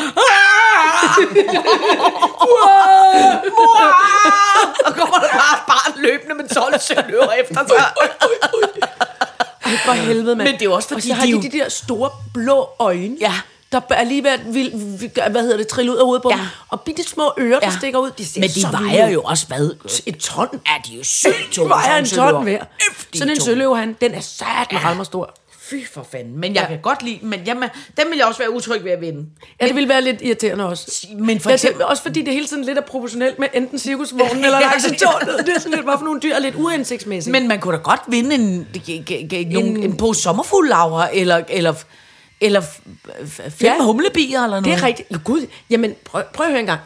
Og kommer der bare et barn løbende med 12 søløver efter sig. Ej, for helvede, mand. Men det er jo også, fordi og så har de de, de der store blå øjne. Ja. Der er lige ved at, vil, hvad hedder det, trille ud af hovedet på Ja. dem. Og bitte små ører, der Ja. stikker ud. De ser Men de vejer ud. jo også hvad? et ton. Er de jo sygt De tunge? vejer en sådan ton hver. De Sådan en søløve, han, den er sat med ja. stor. Fy for fanden. Men jeg kan godt lide, men jamen, dem vil jeg også være utryg ved at vinde. Ja, det ville være lidt irriterende også. Men for Ja, eksempel... det, også fordi det hele tiden lidt er proportionelt med enten cirkusvognen *laughs* eller Ja. laksetårnet. Det er sådan lidt, hvorfor nogle dyr er lidt uhensigtsmæssigt. Men man kunne da godt vinde en, en, en, en, pose sommerfuglelaver, eller, eller, eller fem Ja. ja. humlebier, eller noget. Det er rigtigt. Jo, gud. Jamen, prøv, prøv at høre en gang.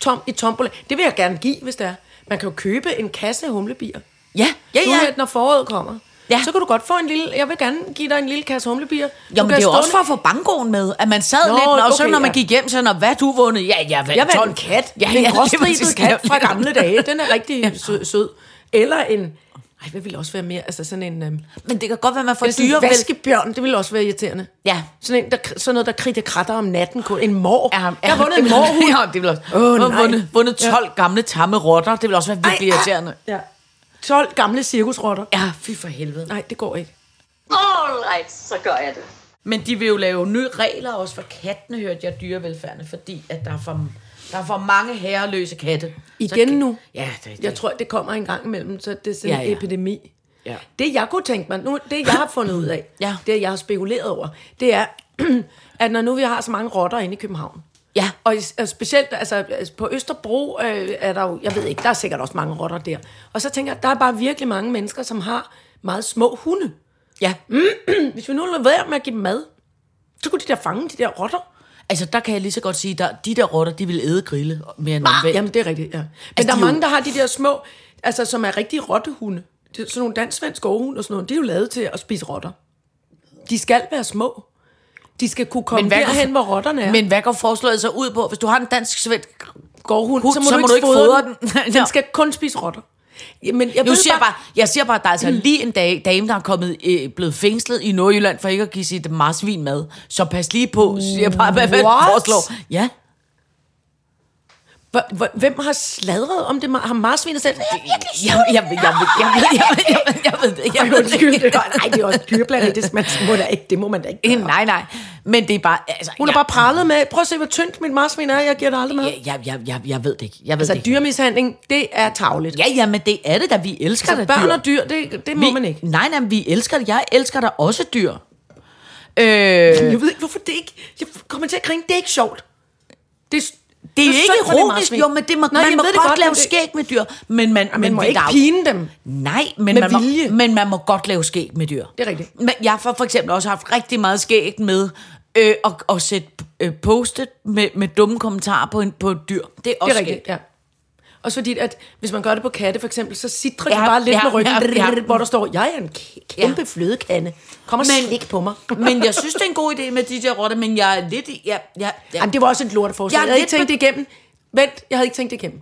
Tom i tombola. Det vil jeg gerne give, hvis det er. Man kan jo købe en kasse humlebier. Ja, ja, Nu, ja. når foråret kommer. Ja. Så kan du godt få en lille... Jeg vil gerne give dig en lille kasse humlebier. Jo, men det er jo også for at få bankoen med, at man sad Nå, lidt, og så okay, når man ja. gik hjem, så når, hvad du vundet? Ja, jeg vandt Jeg vandt 12. en kat. Ja, Ja, en *laughs* ja, gråstribet kat fra ja. gamle dage. Den er rigtig sød. sød. Eller en... Ej, hvad ville også være mere? Altså sådan en... Øhm, Men det kan godt være, man får sådan en dyre... vaskebjørn, det ville også være irriterende. Ja. Sådan, en, der, sådan noget, der kritter kratter om natten. kun. En mor. Ja, jeg har vundet en morhund. *laughs* ja, det vil også. Åh, Oh, nej. vundet, vundet 12 ja. gamle tamme rotter. Det vil også være virkelig Ej, irriterende. Ja. 12 gamle cirkusrotter. Ja, fy for helvede. Nej, det går ikke. All right, så gør jeg det. Men de vil jo lave nye regler også for kattene, hørte jeg dyrevelfærden, fordi at der er for, der er for mange herreløse katte. Igen Så- nu? Ja, det, det. Jeg tror, det kommer en gang imellem, så det er sådan Ja, ja, en epidemi. Ja. Det jeg kunne tænke mig, nu, det jeg har fundet ud af, Ja. det jeg har spekuleret over, det er, *clears throat* at når nu vi har så mange rotter inde i København, Ja. og, specielt altså, altså, på Østerbro øh, er der jo, jeg ved ikke, der er sikkert også mange rotter der. Og så tænker jeg, der er bare virkelig mange mennesker, som har meget små hunde. Ja. *clears throat* Hvis vi nu lader være med at give dem mad, så kunne de der fange de der rotter. Altså, der kan jeg lige så godt sige, at de der rotter, de vil æde grille mere end omvendt. Jamen, det er rigtigt, ja. Men Altså, der er de er jo- mange, der har de der små, altså som er rigtige rottehunde. Sådan nogle dansk-svensk og sådan noget. De er jo lavet til at spise rotter. De skal være små. De skal kunne komme hvad går- derhen, hvor rotterne er. Men hvad går forslaget så ud på? Hvis du har en dansk svensk gårdhund, hund, så må, du, ikke fodre fodre den. den. den skal kun spise rotter. Jamen, jeg Nu siger jeg bare, jeg siger bare, at der er altså lige en dag, dame, der er kommet, øh, blevet fængslet i Nordjylland for ikke at give sit marsvin mad. Så pas lige på, siger jeg bare, hvad, hvad What? foreslår. Ja. Hvem har sladret om det? Har marsvinet selv? Jeg jeg jeg jeg ved det. Jeg ved det. Nej, det er også dyreplanet. Det, man må da ikke, det må man da ikke gøre. Nej, nej. Men det er bare... Altså, Hun har bare prallet med, prøv at se, hvor tyndt mit marsvin er. Jeg giver dig aldrig med. Jeg, jeg, jeg, jeg ved det ikke. Jeg ved altså, det dyremishandling, det er tavligt. Ja, ja, men det er det da. Vi elsker altså, børn og dyr, det, det må vi, man ikke. Nej, nej, vi elsker det. Jeg elsker da også dyr. Øh... Jeg ved ikke, hvorfor det ikke... Jeg kommer til at grine. Det er ikke sjovt. Det er det er jo ikke ironisk, jo, men det må, Nej, man må godt, godt, lave skæg med dyr. Men man, Man men må ikke pine dem. Nej, men man, må, vilje. men man må godt lave skæg med dyr. Det er rigtigt. Men jeg har for eksempel også haft rigtig meget skæg med øh, at, at sætte øh, postet med, med dumme kommentarer på, en, på et dyr. Det er også Det er rigtigt, ja. Også fordi, at hvis man gør det på katte for eksempel, så sidder de Ja, bare lidt ja, med ryggen, ja, ja. hvor der står, jeg er en kæmpe Ja. flødekande. Kom og Men- slik på mig. *laughs* Men jeg synes, det er en god idé med de der rotter, men jeg er lidt... i- Ja, ja, ja. Jamen, det var også et lorteforslag. Jeg Jeg, jeg havde ikke tænkt det igennem. Vent, jeg havde ikke tænkt det igennem.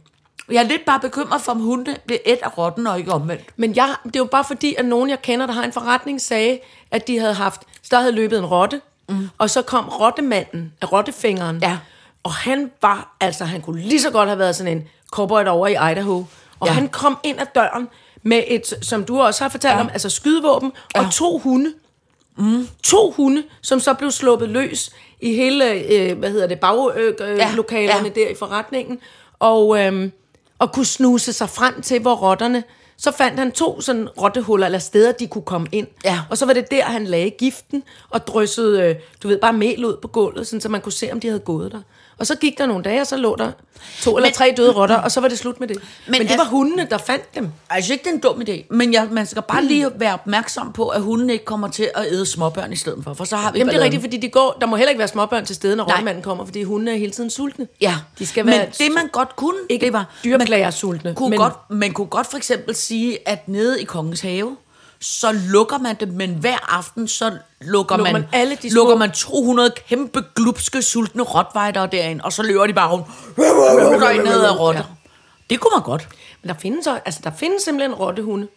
Jeg er lidt bare bekymret for, om hunde bliver et af rotten og ikke omvendt. Men jeg, det er jo bare fordi, at nogen, jeg kender, der har en forretning, sagde, at de havde haft, så der havde løbet en rotte, mm. og så kom rottemanden, af rottefingeren, Ja. og han var, altså han kunne lige så godt have været sådan en cowboy over i Idaho, og Ja. han kom ind ad døren med et, som du også har fortalt Ja. om, altså skydevåben, ja. og to hunde. Mm. To hunde, som så blev sluppet løs i hele, øh, hvad hedder det, baglokalerne øh, Ja, ja. der i forretningen, og, øhm, og kunne snuse sig frem til, hvor rotterne... Så fandt han to sådan rottehuller, eller steder, de kunne komme ind. Ja. Og så var det der, han lagde giften, og dryssede, øh, du ved, bare mel ud på gulvet, sådan, så man kunne se, om de havde gået der. Og så gik der nogle dage, og så lå der to eller tre døde rotter, og så var det slut med det. Men, Men det altså- var hundene, der fandt dem. Jeg synes ikke, det er en dum idé, men jeg, man skal bare lige være opmærksom på, at hunden ikke kommer til at æde småbørn i stedet for, for så har vi Jamen det er rigtigt, fordi de går, der må heller ikke være småbørn til stede, når rottemanden kommer, fordi hundene er hele tiden sultne. Ja, De skal men være det man godt kunne, ikke det var... dyrplagersultne, Man kunne, men- godt, man kunne godt for eksempel sige, at nede i Kongens Have, så lukker man det, men hver aften, så lukker, Lukker man, man alle de små- lukker man 200 kæmpe, glupske, sultne rottweiler derind, og så løber de bare rundt, ned af rotter. Det kunne man godt. Men der findes, altså, der findes simpelthen rottehunde.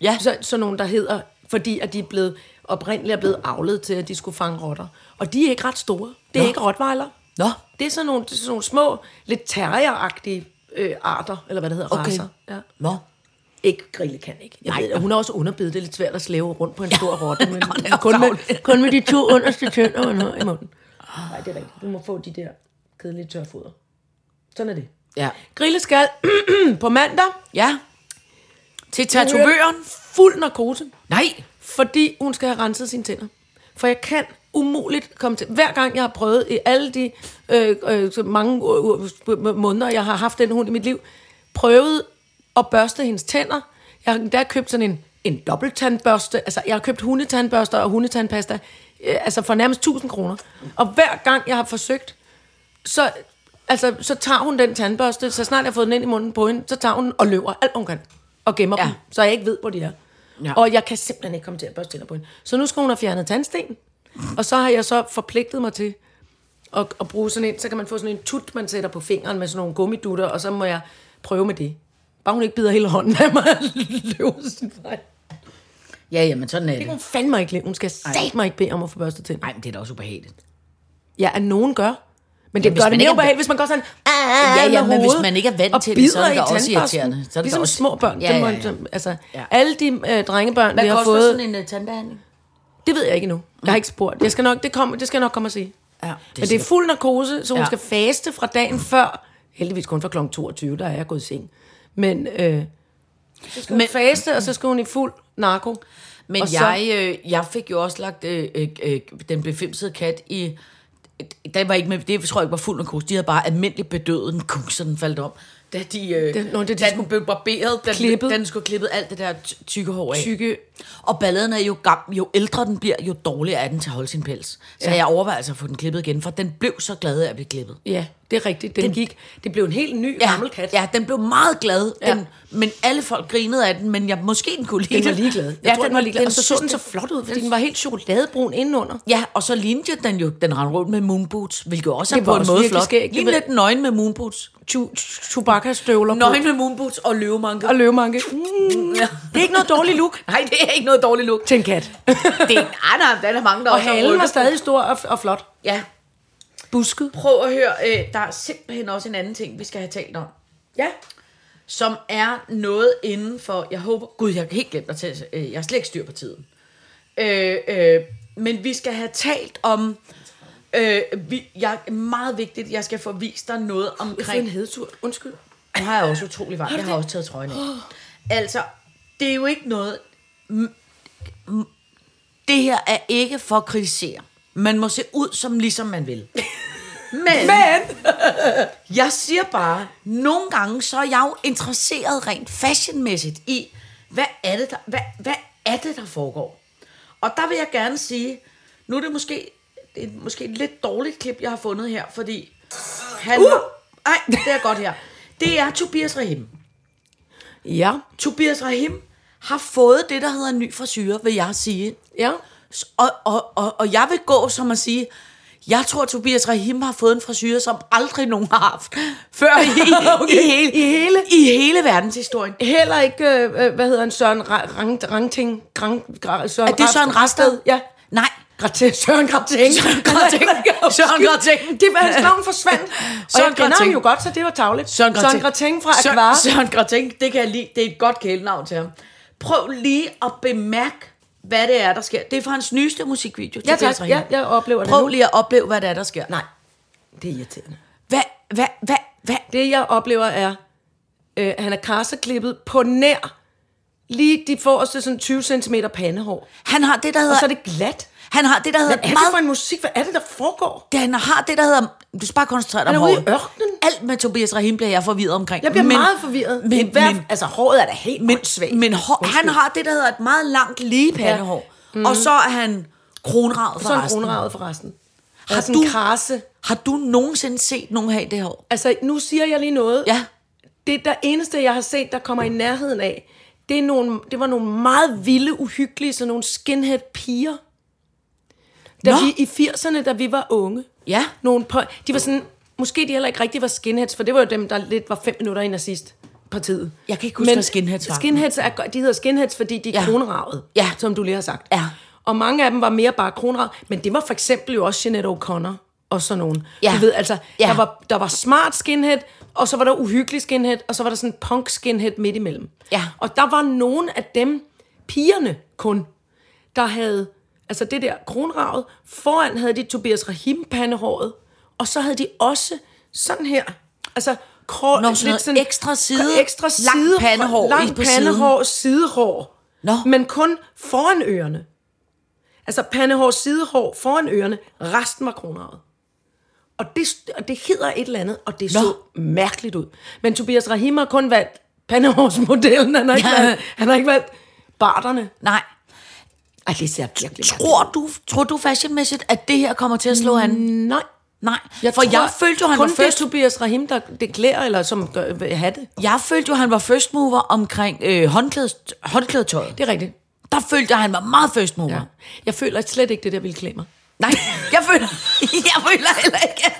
Ja. Så, sådan nogle, der hedder, fordi at de er blevet, oprindeligt er blevet avlet til, at de skulle fange rotter. Og de er ikke ret store. Det er Nå. ikke rottweiler. Nå. Det er sådan nogle, det er sådan nogle små, lidt terrieragtige øh, arter, eller hvad det hedder, Okay. racer. Ja. Nå. Ikke grille kan ikke. Jeg Nej. ved, at hun er også underbidet. Det er lidt svært at slæve rundt på en stor rotte, *laughs* men, men kun, med, kun med de to underste tænder man har i munden. *laughs* Nej, det er rigtigt. Du må få de der kedelige tørfoder. Sådan er det. Ja. Grilleskal *clears throat* på mandag. Ja. Til tatovøren. Fuld narkose. Nej. Fordi hun skal have renset sine tænder. For jeg kan umuligt komme til... Hver gang jeg har prøvet i alle de øh, øh, mange øh, måneder, jeg har haft den hund i mit liv, prøvet at børste hendes tænder. Jeg har endda købt sådan en, en dobbelttandbørste. Altså, jeg har købt hundetandbørster og hundetandpasta. Øh, altså for nærmest 1000 kroner. Og hver gang jeg har forsøgt, så, altså, så tager hun den tandbørste, så snart jeg har fået den ind i munden på hende, så tager hun den og løber alt, hun kan. Og gemmer Ja. dem, så jeg ikke ved, hvor de er. Ja. Og jeg kan simpelthen ikke komme til at børste tænder på hende. Så nu skal hun have fjernet tandsten. Og så har jeg så forpligtet mig til at, at bruge sådan en, så kan man få sådan en tut, man sætter på fingeren med sådan nogle gummidutter, og så må jeg prøve med det. Bare hun ikke bider hele hånden af mig og løber sin vej. Ja, jamen sådan er Det kan det. hun fandme ikke lide. Hun skal sat mig ikke bede om at få børstet tænder. Nej, men det er da også ubehageligt. Ja, at nogen gør. Men det hvis gør det ikke mere er- ubehageligt, hvis man går sådan... Ja, ja, med men hvis man ikke er vant til det, så er det også irriterende. Så er det ligesom også- små børn. Ja, ja, ja. dem- Altså, Ja. alle de øh, drengebørn, Hvad vi har koster fået... sådan en uh, tandbehandling? Det ved jeg ikke endnu. Jeg har ikke spurgt. Jeg skal nok, det, kom, det skal jeg nok komme og sige. Ja, Det Men det er fuld narkose, så hun Ja. ja. skal faste fra dagen før. Heldigvis kun fra kl. 22, der er jeg gået i seng. Men øh, så skal hun Men- faste, og så skal hun i fuld narko. Men Og så- jeg, øh, jeg fik jo også lagt øh, øh, øh, den befimsede kat i... Den var ikke med, det tror jeg ikke var fuld narkose. De havde bare almindeligt bedøvet en kuk, så den faldt om. Da de, øh, Den- nå, det- de da den skulle- blev barberet, den, Klippet. den skulle klippet alt det der ty- tykke hår af. Tykke. Og balladen er jo gammel. Jo ældre den bliver, jo dårligere er den til at holde sin pels. Så ja. jeg overvejer altså at få den klippet igen, for den blev så glad af at blive klippet. Ja, det er rigtigt. Den, den gik. Det blev en helt ny Ja, gammel kat. ja, den blev meget glad. Ja. Den, men alle folk grinede af den, men jeg måske den kunne lide Den var ligeglad. Jeg Ja, tror, den var ligeglad. Og så så den så flot ud, fordi den var helt chokoladebrun indenunder. Ja, og så lignede den jo, den rendte rundt med moonboots, hvilket også er Det på var en måde flot. Lignede lidt nøgen med moonboots. Chewbacca-støvler på. Nøgen med moonboots og løvemanke. Og løvemanke. Mm. Ja. Det er ikke noget dårligt look *laughs* Nej, det er ikke noget dårligt look. til en kat. Det er, nej, nej, der er mange, der og også har halen var stadig stor og, og flot. Ja, Busket. prøv at høre, øh, der er simpelthen også en anden ting, vi skal have talt om. Ja. Som er noget inden for, jeg håber, gud, jeg har helt glemt at tage, øh, jeg har slet ikke styr på tiden. Øh, øh, men vi skal have talt om, øh, vi, jeg, meget vigtigt, jeg skal få vist dig noget Jeg får en omkring hedetur. Undskyld. Nu har jeg også utrolig varmt. Jeg har også taget trøjen af. Altså, det er jo ikke noget... Det her er ikke for at kritisere. Man må se ud, som ligesom man vil. Men, Men. *laughs* jeg siger bare, nogle gange så er jeg jo interesseret rent fashionmæssigt i, hvad er det, der, hvad, hvad er det, der foregår? Og der vil jeg gerne sige, nu er det måske, det er måske et lidt dårligt klip, jeg har fundet her, fordi han uh! Ej, det er godt her. Det er Tobias Rahim. Ja. Tobias Rahim har fået det, der hedder en ny frisyr, vil jeg sige. Ja. Og, og, og, og jeg vil gå som at sige, jeg tror, Tobias Rahim har fået en frisyr, som aldrig nogen har haft *laughs* før i, *laughs* okay. i, hele, I hele? i hele verdenshistorien. Heller ikke, øh, øh, hvad hedder han, Søren Ra- Rang, Rangting? Grang, Gra, Søren Er det Søren Rasted? Ja. Nej. Gratin, Søren Grating. Søren Grating. *laughs* Søren Grating. Det var hans navn forsvandt. Og Søren jeg kender ham jo godt, så det var tavligt. Søren Søren Grating fra Aquar. Søren, Søren Grating, det kan jeg lide. Det er et godt kælenavn til ham. Prøv lige at bemærke, hvad det er, der sker. Det er fra hans nyeste musikvideo. Ja, tak. Ja, jeg oplever det Prøv nu. lige at opleve, hvad det er, der sker. Nej, det er irriterende. Hvad, hvad, hvad, hvad? Det, jeg oplever, er, øh, han er karseklippet på nær lige de forreste sådan 20 cm pandehår. Han har det, der Og hedder... så er det glat. Han har det, der hedder... Hvad er det for en musik? Hvad er det, der foregår? det, han har det, der hedder... Du skal bare koncentrere dig om i håret. ørkenen. Alt med Tobias Rahim bliver jeg forvirret omkring. Jeg bliver men, meget forvirret. Men, Men, hver, men, altså, håret er da helt men, svagt. men hår, han har det, der hedder et meget langt lige pandehår. Ja. Mm. Og så er han kronravet for så er han resten. kronravet for resten. Har du- krase. Har du nogensinde set nogen have det hår? Altså, nu siger jeg lige noget. Ja. Det der eneste, jeg har set, der kommer i nærheden af, det, er nogle, det var nogle meget vilde, uhyggelige, sådan nogle skinhead piger. Da Nå. vi, I 80'erne, da vi var unge. Ja. Nogle på, de var sådan, måske de heller ikke rigtig var skinheads, for det var jo dem, der lidt var fem minutter i nazist partiet. Jeg kan ikke huske, hvad skinheads var. Skinheads er, de hedder skinheads, fordi de er Ja. ja. kronravet, Ja. som du lige har sagt. Ja. Og mange af dem var mere bare kronravet, men det var for eksempel jo også Jeanette O'Connor og sådan nogen. Ja. Du ved, altså, Ja. der, var, der var smart skinhead, og så var der uhyggelig skinhead, og så var der sådan punk skinhead midt imellem. Ja. Og der var nogle af dem, pigerne kun, der havde, altså det der kronravet, foran havde de Tobias Rahim pandehåret, og så havde de også sådan her, altså krå, Nå, sådan noget ekstra side- ekstra langt side, pandehår i langt pandehår, sidehår, Nå. men kun foran ørerne. Altså pandehår, sidehår foran ørerne, resten var kronravet. Og det, og det hedder et eller andet, og det Nå. så mærkeligt ud. Men Tobias Rahim har kun valgt pandehårsmodellen, han har ikke, Ja. valgt, han har ikke valgt barterne. Nej. Ej, det ser virkelig Tror du, tror du fashionmæssigt, at det her kommer til at slå an? Nej. Nej, for jeg følte jo, han kun var det først, er Tobias Rahim, der deklærer, eller som gør, vil have det. jeg følte jo, han var first mover omkring øh, håndklædes, håndklædetøjet. Det er rigtigt. Der følte jeg, han var meget first mover. Ja. Jeg føler slet ikke, det der ville klæde mig. Nej, jeg føler, *laughs* jeg føler heller ikke,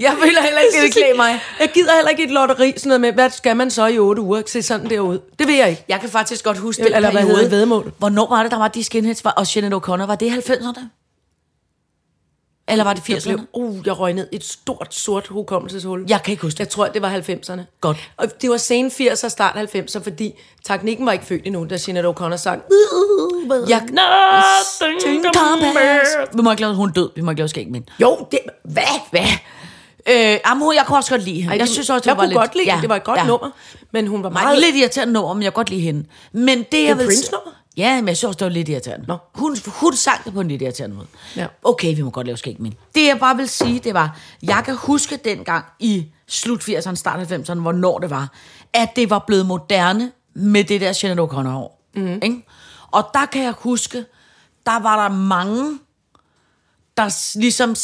jeg føler heller ikke, det vil klæde mig. Jeg gider heller ikke et lotteri, sådan noget med, hvad skal man så i otte uger? Se sådan der ud. Det vil jeg ikke. Jeg kan faktisk godt huske Eller den hvad hedder det, væddemål? Hvornår var det, der var de skinheads, var, og Jeanette O'Connor? Var det i 90'erne? Eller var det Jeg, 80'erne? blev, uh, jeg røg ned et stort, sort hukommelseshul. Jeg kan ikke huske det. Jeg tror, det var 90'erne. Godt. Og det var sen 80'er, start 90'er, fordi teknikken var ikke født endnu, da Jeanette O'Connor sang. Jeg, Nothing compares. vi må ikke lave, hun død. Vi må ikke lave skæg. Jo, det, hvad? Hvad? Øh, jamen, jeg kunne også godt lide hende. Ej, jeg synes også, det jeg var kunne lidt, godt lide det. Det var et godt nummer. Men hun var Nej, meget... lidt irriterende nummer, men jeg kan godt lide hende. Men det, jeg er vil... Prince-nummer? Ja, men jeg synes også, det var lidt irriterende. Nå. Hun, hun sang det på en lidt irriterende måde. Ja. Okay, vi må godt lave skæg med hende. Det, jeg bare vil sige, det var, jeg kan huske dengang i slut 80'erne, start 90'erne, hvornår det var, at det var blevet moderne med det der Jeanette O'Connor-hår. Mm. Ikke? Og der kan jeg huske, der var der mange, der ligesom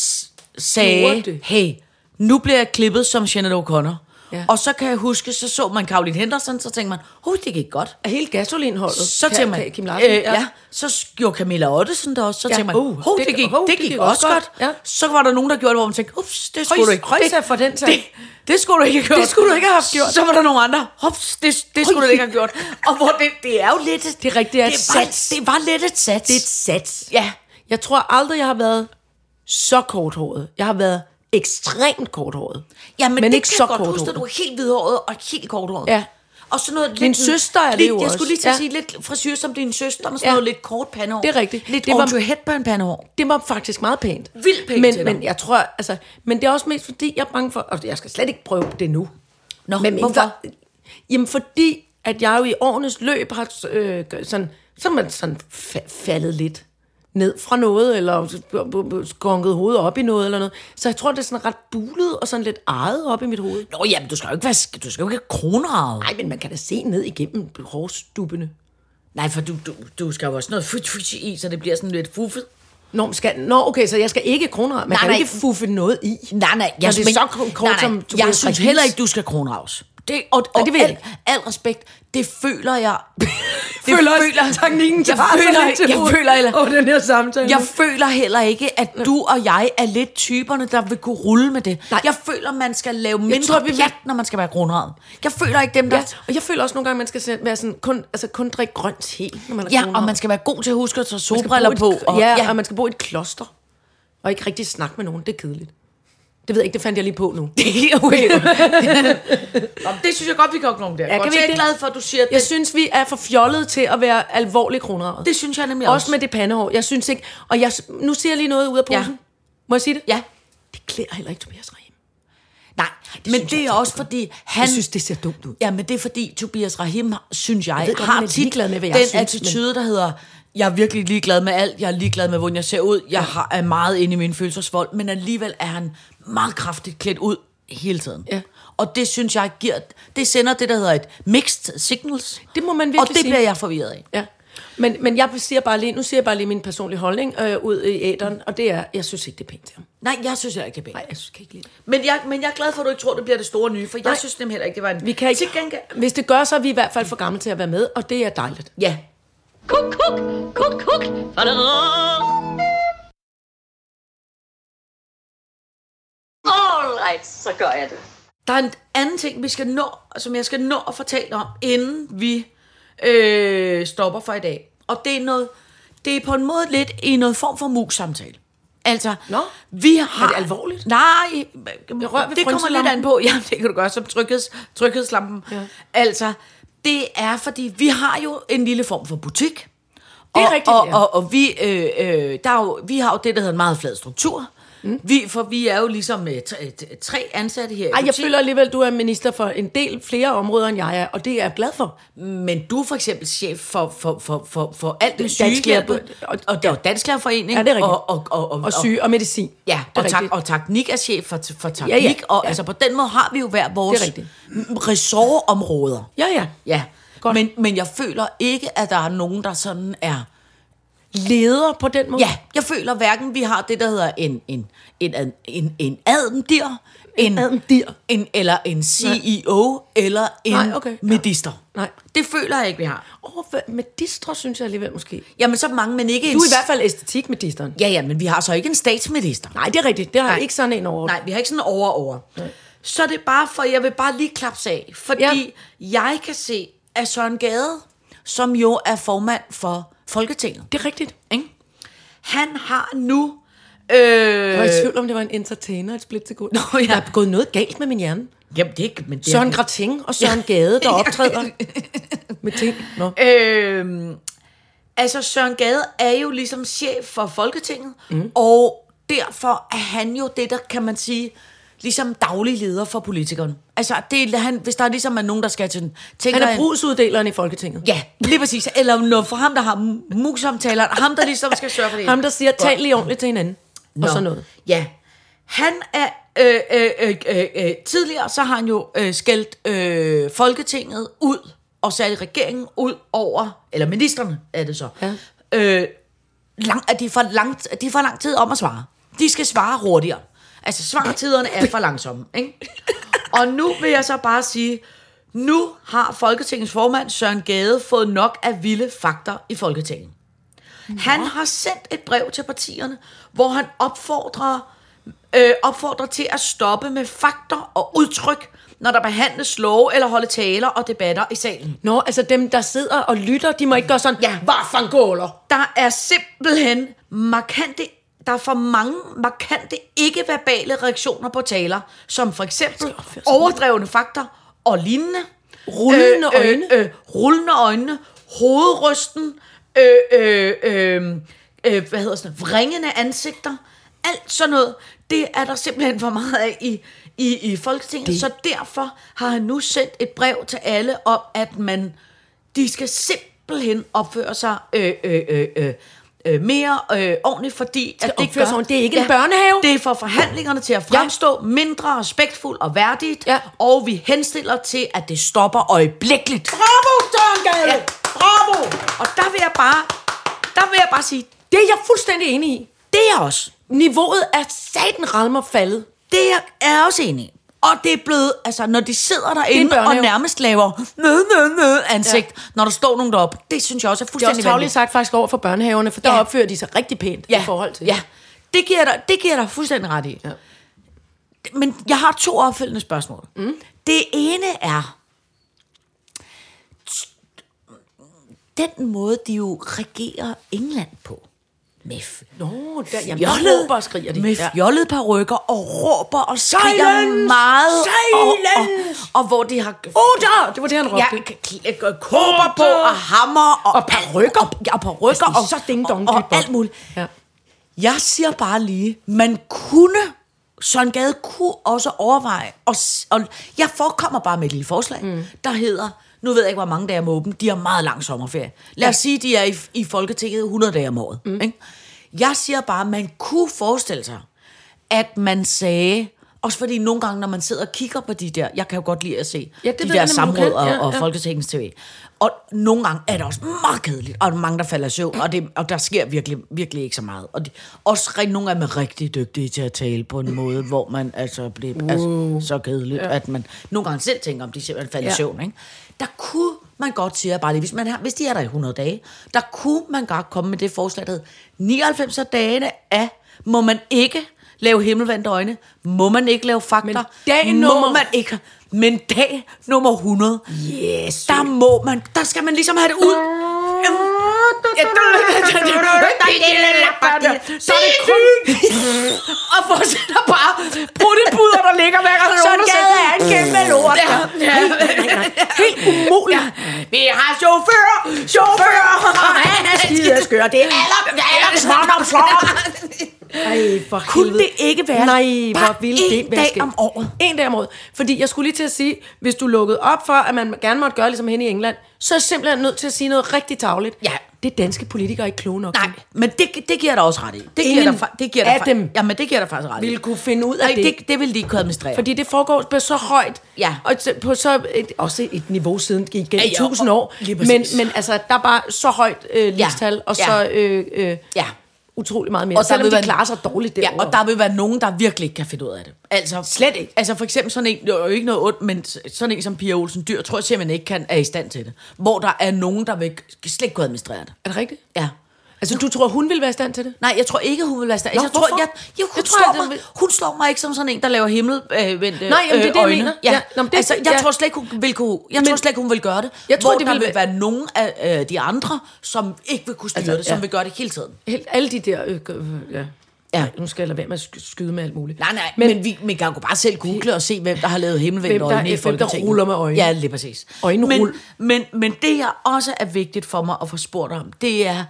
sagde, hey, nu bliver jeg klippet som Jeanette O'Connor. Ja. Og så kan jeg huske, så så man Caroline Henderson, så tænkte man, oh, det gik godt. Af hele gasolinholdet. Så tænkte man, Kim Larsen. øh, ja. så gjorde Camilla Ottesen det også, så Ja, tænkte man, hov, det, det- gik, hov, det gik også godt. Ja. Så var der nogen, der gjorde det, hvor man tænkte, ups, det skulle Højs- du ikke. højsa det, for den sag. det, det skulle du ikke have gjort. Det skulle du ikke have haft gjort. Så var der nogle andre, ups, det, det skulle du ikke have gjort. Og hvor det, det er jo lidt... et- Det er rigtigt, det er et det var, det var lidt et sats. Det er et sats. Ja. Jeg tror aldrig, jeg har været så korthåret. Jeg har været ekstremt korthåret. Ja, men, Men det ikke kan så jeg godt huske, at du er helt hvidhåret og helt korthåret. Ja. Og sådan noget Min lidt, søster er det lidt, jo Jeg også. skulle lige til at Ja. sige lidt frisyr som din søster, med sådan Ja. noget lidt kort pandehår. Det er rigtigt. Lidt Det var- Audrey Hepburn pandehår. Det var faktisk meget pænt. Vildt pænt men, til dig. men jeg tror, altså, men det er også mest fordi, jeg er bange for, og jeg skal slet ikke prøve det nu. Nå, Men hvorfor? jamen fordi, at jeg jo i årenes løb har øh, gør- sådan, så er man sådan fa- faldet lidt ned fra noget, eller skonket hovedet op i noget, eller noget. Så jeg tror, det er sådan ret bulet og sådan lidt ejet op i mit hoved. Nå, jamen, du skal jo ikke, være, du skal jo ikke have. Nej, men man kan da se ned igennem hårstubbene. Nej, for du, du, du skal jo også noget fyt, fyt i, så det bliver sådan lidt fuffet. Nå, men skal, nå, okay, så jeg skal ikke kronrave. Man Nej, kan nej. ikke fuffe noget i. Nej, nej, Når det er men- så kort, nej, nej, som Tobias Jeg synes heller ikke, du skal kronraves. Det, og, og det vil jeg al, al respekt, det føler jeg... det føler også, teknikken jeg føler, jeg føler, eller, over den her samtale. jeg føler heller ikke, at du og jeg er lidt typerne, der vil kunne rulle med det. Nej. Jeg føler, man skal lave mindre tror, pjat, når man skal være kronravet. Jeg føler ikke dem, der... Ja, og jeg føler også nogle gange, man skal være sådan, kun, altså kun drikke grønt te, når man er Ja, kronravet. og man skal være god til at huske at tage solbriller på. et- Og, ja, ja, og man skal bo i et kloster. Og ikke rigtig snakke med nogen. Det er kedeligt. Det ved jeg ikke, det fandt jeg lige på nu. okay. *laughs* Nå, men det synes jeg godt, vi kan opnå der. Ja, Ja, kan vi jeg ikke er det? glad for, at du siger, at Jeg det, synes, vi er for fjollet til at være alvorligt kronravet. det synes jeg nemlig Også også. med det pandehår. Jeg synes ikke... Og jeg, nu siger jeg lige noget ud af Ja. posen. Må jeg sige det? Ja. Det klæder heller ikke Tobias Rahim. Nej, men synes det jeg er også ikke. fordi, han... Jeg synes, det ser dumt ud. Ja, men det er fordi Tobias Rahim, synes jeg, ved godt, har tit med, hvad jeg den synes, attitude, der hedder, jeg er virkelig ligeglad med alt, jeg er ligeglad med, hvordan jeg ser ud, jeg har, er meget inde i min følelsesvold, men alligevel er han meget kraftigt klædt ud hele tiden. Ja. Og det synes jeg giver, det sender det, der hedder et mixed signals. Det må man virkelig Og det sige. bliver jeg forvirret af. Ja. Men, men jeg siger bare lige, nu siger jeg bare lige min personlige holdning øh, ud i æderen, og det er, jeg synes ikke, det er pænt til ham. Nej, jeg synes heller ikke, det er pænt. Nej, jeg synes ikke lide det. Men jeg, men jeg er glad for, at du ikke tror, det bliver det store nye, for jeg synes nemlig heller ikke, det var en... Vi kan ikke, Til gengæld... hvis det gør, så er vi i hvert fald for gamle til at være med, og det er dejligt. Ja, Kuk, kuk, kuk, kuk. All right, så gør jeg det. Der er en anden ting, vi skal nå, som jeg skal nå at fortælle om, inden vi øh, stopper for i dag. Og det er noget, det er på en måde lidt i noget form for mus-samtale. Altså, Nå, vi har... er det alvorligt? Nej, Jeg ved det kommer lidt an på. *laughs* Ja, det kan du gøre som trygheds, tryghedslampen. Ja. Altså, det er fordi, vi har jo en lille form for butik. Det er og, rigtigt, og, ja. og, og vi, øh, øh, der er jo, vi har jo det, der hedder en meget flad struktur. Mm. Vi, for vi er jo ligesom øh, tre, tre ansatte her Ej, jeg føler alligevel, du er minister for en del flere områder, end jeg er, og det er jeg glad for. Men du er for eksempel chef for, for, for, for, for alt det sygehjælp, og, og jo Dansklærerforening, Ja, det er rigtigt. og, og, og, og, Og syge og medicin. Ja, og, tak, og teknik er chef for, for teknik, Ja, ja, og ja. altså på den måde har vi jo hver vores er ressortområder. Ja, ja. Ja, Godt. men, men jeg føler ikke, at der er nogen, der sådan er... Leder på den måde. Ja, jeg føler hverken, vi har det, der hedder en, en, en, en, en, en adendir, en, adendir. en, eller en CEO, eller en Nej, okay, ja. medister. Nej. Det føler jeg ikke, vi har. Åh, oh, med distre, synes jeg alligevel måske. Jamen, så mange, men ikke Du en... er i hvert fald æstetik med disteren. Ja, ja, men vi har så ikke en statsminister. Nej, det er rigtigt. Det har Nej. ikke sådan en over. Nej, vi har ikke sådan over over. Så er det bare for, jeg vil bare lige klapse af, fordi ja. jeg kan se, at Søren Gade, som jo er formand for Folketinget, Det er rigtigt. ikke? han har nu... Øh, Jeg var i tvivl om, det var en entertainer, et split sekund. Nå, ja. Der er gået noget galt med min hjerne. jamen, det er ikke... Men det Søren er, Grating og Søren Gade, der *laughs* optræder med ting. Nå. øh, altså, Søren Gade er jo ligesom chef for Folketinget, mm. og derfor er han jo det, der kan man sige, ligesom daglig leder for politikeren. Altså, det er, han, hvis der ligesom er nogen, der skal til... Tænker Han er brugsuddeleren i Folketinget. Ja, lige præcis. Eller noget for ham, der har mus-samtaler. Ham, der ligesom skal sørge for det. *laughs* Ham, der siger, tal lige ordentligt til hinanden. Og sådan noget. Ja. Han er... Øh, øh, øh, øh, øh, tidligere så har han jo øh, skældt øh, Folketinget ud, og særligt regeringen ud over, eller ministerne er det så, Ja. øh, lang, at de får, langt, de får lang tid om at svare. De skal svare hurtigere. Altså, svartiderne er for langsomme. Ikke? Og nu vil jeg så bare sige, nu har Folketingets formand Søren Gade fået nok af vilde fakter i Folketinget. Han har sendt et brev til partierne, hvor han opfordrer, øh, opfordrer til at stoppe med fakter og udtryk, når der behandles love eller holde taler og debatter i salen. Nå, altså dem, der sidder og lytter, de må ikke gøre sådan, Ja. hvad for gåler? Der er simpelthen markante der er for mange markante ikke-verbale reaktioner på taler, som for eksempel overdrevne fakter og lignende. Rullende øjne. Øh, øh, rullende øjne, hovedrysten, øh, øh, øh, øh, hvad hedder sådan vringende ansigter, alt sådan noget, det er der simpelthen for meget af i, i, i Folketinget. Det. Så derfor har han nu sendt et brev til alle om, at man, de skal simpelthen opføre sig øh, øh, øh, øh, øh, mere øh, ordentligt, fordi at det gør... ordentligt. Det er ikke en børnehave. Det er for forhandlingerne til at fremstå ja. mindre respektfuldt og værdigt, Ja. og vi henstiller til, at det stopper øjeblikkeligt. Bravo, Søren Gade! Ja. Bravo! Og der vil jeg bare, der vil jeg bare sige, Det er jeg fuldstændig enig i. det er jeg også. Niveauet er satan rammer faldet. Det er jeg også enig i. Og det er blevet, altså når de sidder derinde og nærmest laver nød, nød, nød ansigt, ja. når der står nogen deroppe, det synes jeg også er Det er fuldstændig også sagt faktisk over for børnehaverne, for der Ja. opfører de sig rigtig pænt ja. i forhold til. Ja, det giver dig, det giver dig fuldstændig ret i. Ja. Men jeg har to opfølgende spørgsmål. Mm. Det ene er, den måde, de jo regerer England på. Med Nå, der, jamen, der fjollet, og skriger de. med Ja. fjollede parrykker og råber og skriger Silence! meget. Og, og, Silence! og, hvor de har Oda! Det var det, han ja, råbte. k- k- kåber på og hammer og, Og parykker. og, ja, og parykker og, så ding-dong, og, og bebop. alt muligt. Ja. Jeg siger bare lige, man kunne, Søren Gade kunne også overveje, og, og jeg forekommer bare med et lille forslag, mm. der hedder, nu ved jeg ikke, hvor mange dage om åben, de har meget lang sommerferie. Lad os sige, de er i, i Folketinget 100 dage om året. Mm. Ikke? Jeg siger bare, man kunne forestille sig, at man sagde, også fordi nogle gange, når man sidder og kigger på de der, jeg kan jo godt lide at se Ja, det de der samråd og, Ja, og ja. Folketingets TV. Og nogle gange er det også meget kedeligt, og mange, der falder søvn, og, det, og der sker virkelig, virkelig ikke så meget. Og de, også rigtig, nogle af dem er rigtig dygtige til at tale på en måde, hvor man altså bliver uh. altså, så kedeligt, ja. at man nogle gange selv tænker, om de simpelthen falder ja. i søvn. Ikke? Der kunne man godt sige, bare lige, hvis, man har, hvis de er der i 100 dage, der kunne man godt komme med det forslag, der hedder, 99 af dagene af, må man ikke lave himmelvendte øjne, må man ikke lave fakta, Men dag må nummer- man ikke, men dag nummer 100, Yes. der må man, der skal man ligesom have det ud. Så er det kun... *laughs* og fortsætter bare brudtepuder, der ligger hver gang Så sætter- er en kæmpe lort. Helt umuligt. Vi har chauffør, chauffør. Skide skøre. Det er aller, slår om, slår *laughs* Ej, for Kunne helvede. det ikke være Nej, bare hvor ville en det være dag om året? En dag om året. Fordi jeg skulle lige til at sige, hvis du lukkede op for, at man gerne måtte gøre ligesom hende i England, så er jeg simpelthen nødt til at sige noget rigtig tavligt. Ja. Det er danske politikere ikke kloge nok. Nej, til. men det, det giver der også ret i. Det giver Ingen det giver af fa- dem Ja, men det giver der faktisk ret i. Ville kunne finde ud af det. det, det vil de ikke kunne administrere. Fordi det foregår på så højt, Ja. og på så et, også et niveau siden gennem Ja, ja, ja, tusind og- år. lige Men, præcis. men altså, der er bare så højt øh, ligestal, og Ja. så øh, øh, ja. Utrolig meget mere. Og selvom vil de være- klarer sig dårligt Ja, derovre. og der vil være nogen, der virkelig ikke kan finde ud af det. Altså, Slet ikke. Altså for eksempel sådan en, det er jo ikke noget ondt, men sådan en som Pia Olsen Dyr, tror jeg simpelthen ikke kan, er i stand til det. Hvor der er nogen, der vil slet ikke kunne administrere det. Er det rigtigt? Ja. Altså, du tror, hun vil være i stand til det? Nej, jeg tror ikke, hun vil være i stand. Nå, jeg tror, hvorfor? jeg, jo, hun, Jeg tror, slår det mig, vil- hun slår mig ikke som sådan en, der laver himmelvendte øh, Nej, jamen, det er det, jeg øjne. mener. Ja. Ja, nå, men det- altså, jeg ja. tror slet ikke, hun vil kunne, jeg Men- tror slet ikke, hun vil gøre det. Jeg tror, det ville vil være nogen af øh, de andre, som ikke vil kunne styre Altså, det, som ja. vil gøre det hele tiden. Helt, alle de der... Øh, øh, ja. Ja. Nu skal jeg lade være med at sk- skyde med alt muligt. Nej, nej, men, men vi, vi kan jo bare selv google og se, hvem der har lavet himmelvendte Hvem der- øjne i hvem der Folketinget. ruller med øjne. Ja, lige præcis. Øjenrull. Men, men, men det, jeg også er vigtigt for mig at få spurgt om, det er,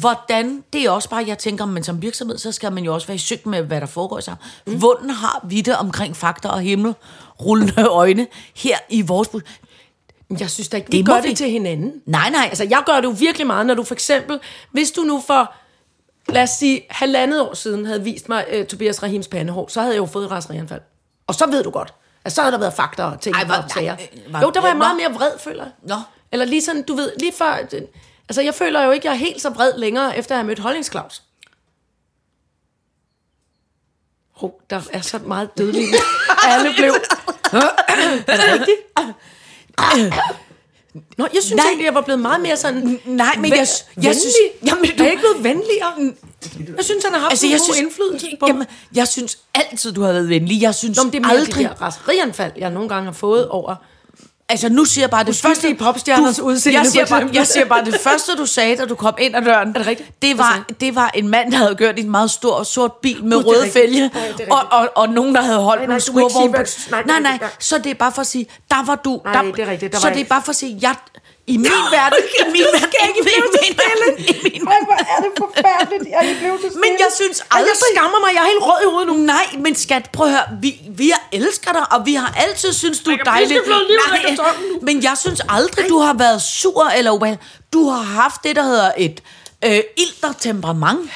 hvordan, det er også bare, jeg tænker, men som virksomhed, så skal man jo også være i sygt med, hvad der foregår sig. Mm. Hvordan har vi det omkring fakta og himmel, rullende *laughs* øjne her i vores... Jeg synes da ikke, Det vi gør vi. det til hinanden. Nej, nej. Altså, jeg gør det jo virkelig meget, når du for eksempel... Hvis du nu for, lad os sige, halvandet år siden havde vist mig uh, Tobias Rahims pandehår, så havde jeg jo fået et raserianfald. Og så ved du godt. Altså, så havde der været fakta og ting Ej, hvor- og sager. øh, var- Jo, der var jeg meget mere vred, føler jeg. Nå. Eller lige sådan, du ved, lige før... Altså, jeg føler jo ikke, jeg er helt så vred længere, efter at have mødt Holdningsklaus. Hov, der er så meget dødelig. *laughs* Alle blev... er det rigtigt? Nå, jeg synes Nej. egentlig, jeg var blevet meget mere sådan... Nej, men jeg- jeg venlig. synes- jamen, er jeg ikke blevet venligere? Jeg synes, han har haft altså, en god indflydelse på jamen, jeg synes altid, du har været venlig. Jeg synes Nå, det er aldrig... de der raserianfald, jeg nogle gange har fået over... Altså, nu siger jeg bare det Uskyldige popstjerners udseende, Jeg siger, bare, jeg siger bare, det første, du sagde, da du kom ind ad døren, er det rigtigt? Det var, sagde det var en mand, der havde kørt i en meget stor sort bil med er røde fælge, Nej, og, og, og nogen, der havde holdt Nej, nogle nej, sige, skurvogne. nej, Nej, nej, rigtigt, så det er bare for at sige, der var du. Nej, der, det er rigtigt, der så var det er jeg- bare for at sige, jeg, i min verden, i min verden, i min verden, i min verden, hvor er det forfærdeligt, jeg er blevet så men jeg synes aldrig... jeg skammer mig, jeg er helt rød i hovedet nu. Nej, men skat, prøv at høre, vi, vi elsker dig, og vi har altid synes du er dejlig. nu. men jeg synes aldrig, du har været sur eller ubehag. Du har haft det, der hedder et Øh, og temperament.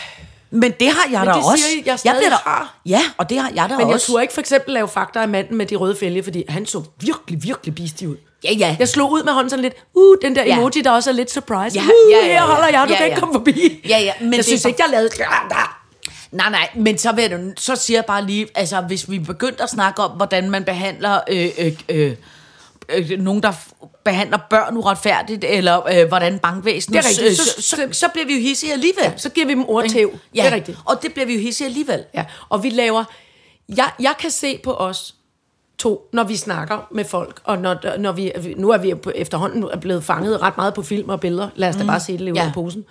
Men det har jeg Men da det også. siger jeg stadig bliver da, har. Ja, og det har jeg da Men jeg også. turde ikke for eksempel lave fakta af manden med de røde fælge, fordi han så virkelig, virkelig bistig ud. Ja, ja. Jeg slog ud med hånden sådan lidt, uh, den der Ja. emoji, der også er lidt surprise. Ja, uh, ja, ja, her holder jeg, du ja, kan ikke ja. komme forbi. Ja, ja, men jeg synes for- ikke, jeg lavede... Nej, nej, men så, vil du, så siger jeg bare lige, altså hvis vi begyndte at snakke om, hvordan man behandler øh, øh, øh, øh, nogen, der behandler børn uretfærdigt, eller øh, hvordan bankvæsenet... Det er rigtigt. Så- Så, så, så bliver vi jo hissige alligevel. Så giver vi dem ordtæv. Ja, Det er rigtigt. og det bliver vi jo hissige alligevel. Ja, og vi laver... Jeg, jeg kan se på os to, når vi snakker med folk, og når, når vi, nu er vi efterhånden er blevet fanget ret meget på film og billeder. Lad os da bare se det leve Ja. af posen.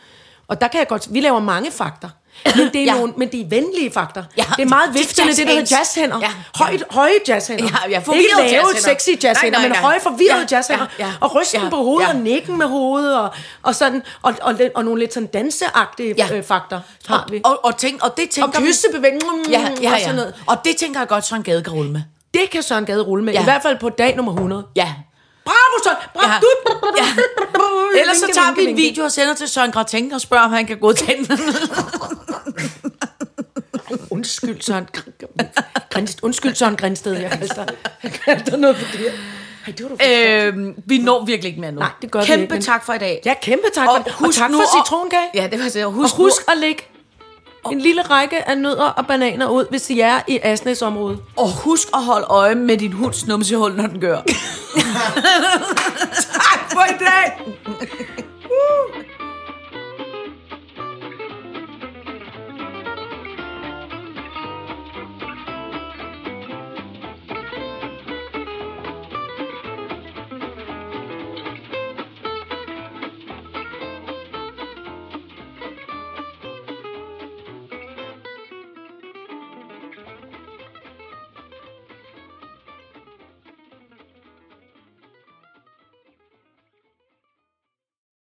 Og der kan jeg godt... Vi laver mange fakter. Men det er, Ja. nogle, men det er venlige fakter. Ja, det er meget det viftende, det der hedder jazzhænder. Ja. Højt, høje jazzhænder. Ja, ja, Ikke lave, sexy jazzhænder, men høje, forvirrede Ja, jazzhænder. ja, ja. Og rysten Ja, på hovedet, ja. og nikken med hovedet, og, og, sådan, og, og, lidt- og nogle lidt sådan danseagtige Ja. øh, fakter har vi. Og, og, tænk, og det Og tænker vi- kystebevægelser, Ja, ja, og ja. sådan noget. Og det tænker jeg godt, Søren Gade kan rulle med. Det kan Søren Gade rulle med, Ja. i hvert fald på dag nummer 100. Ja. Bravo, Søren! Bravo! Ja. Du, Ja. *laughs* Ellers så tager vi en video og sender til Søren Grateng og spørger, om han kan godkende den. *laughs* Undskyld, Søren. Grins, undskyld, Søren Grinsted, jeg kaldte dig. Jeg kaldte dig noget for det. Ej, det var du øhm, vi når virkelig ikke mere nu. Nej, det gør vi Kæmpe ikke, men- tak for i dag. Ja, kæmpe tak for det. Og tak nu for citronkage. Ja, det var så. Og Husk, husk nu, at lægge en lille række af nødder og bananer ud, hvis I er i Asnes-området. og husk at holde øje med din hunds numsehul, når den gør. *laughs* Tak for i dag!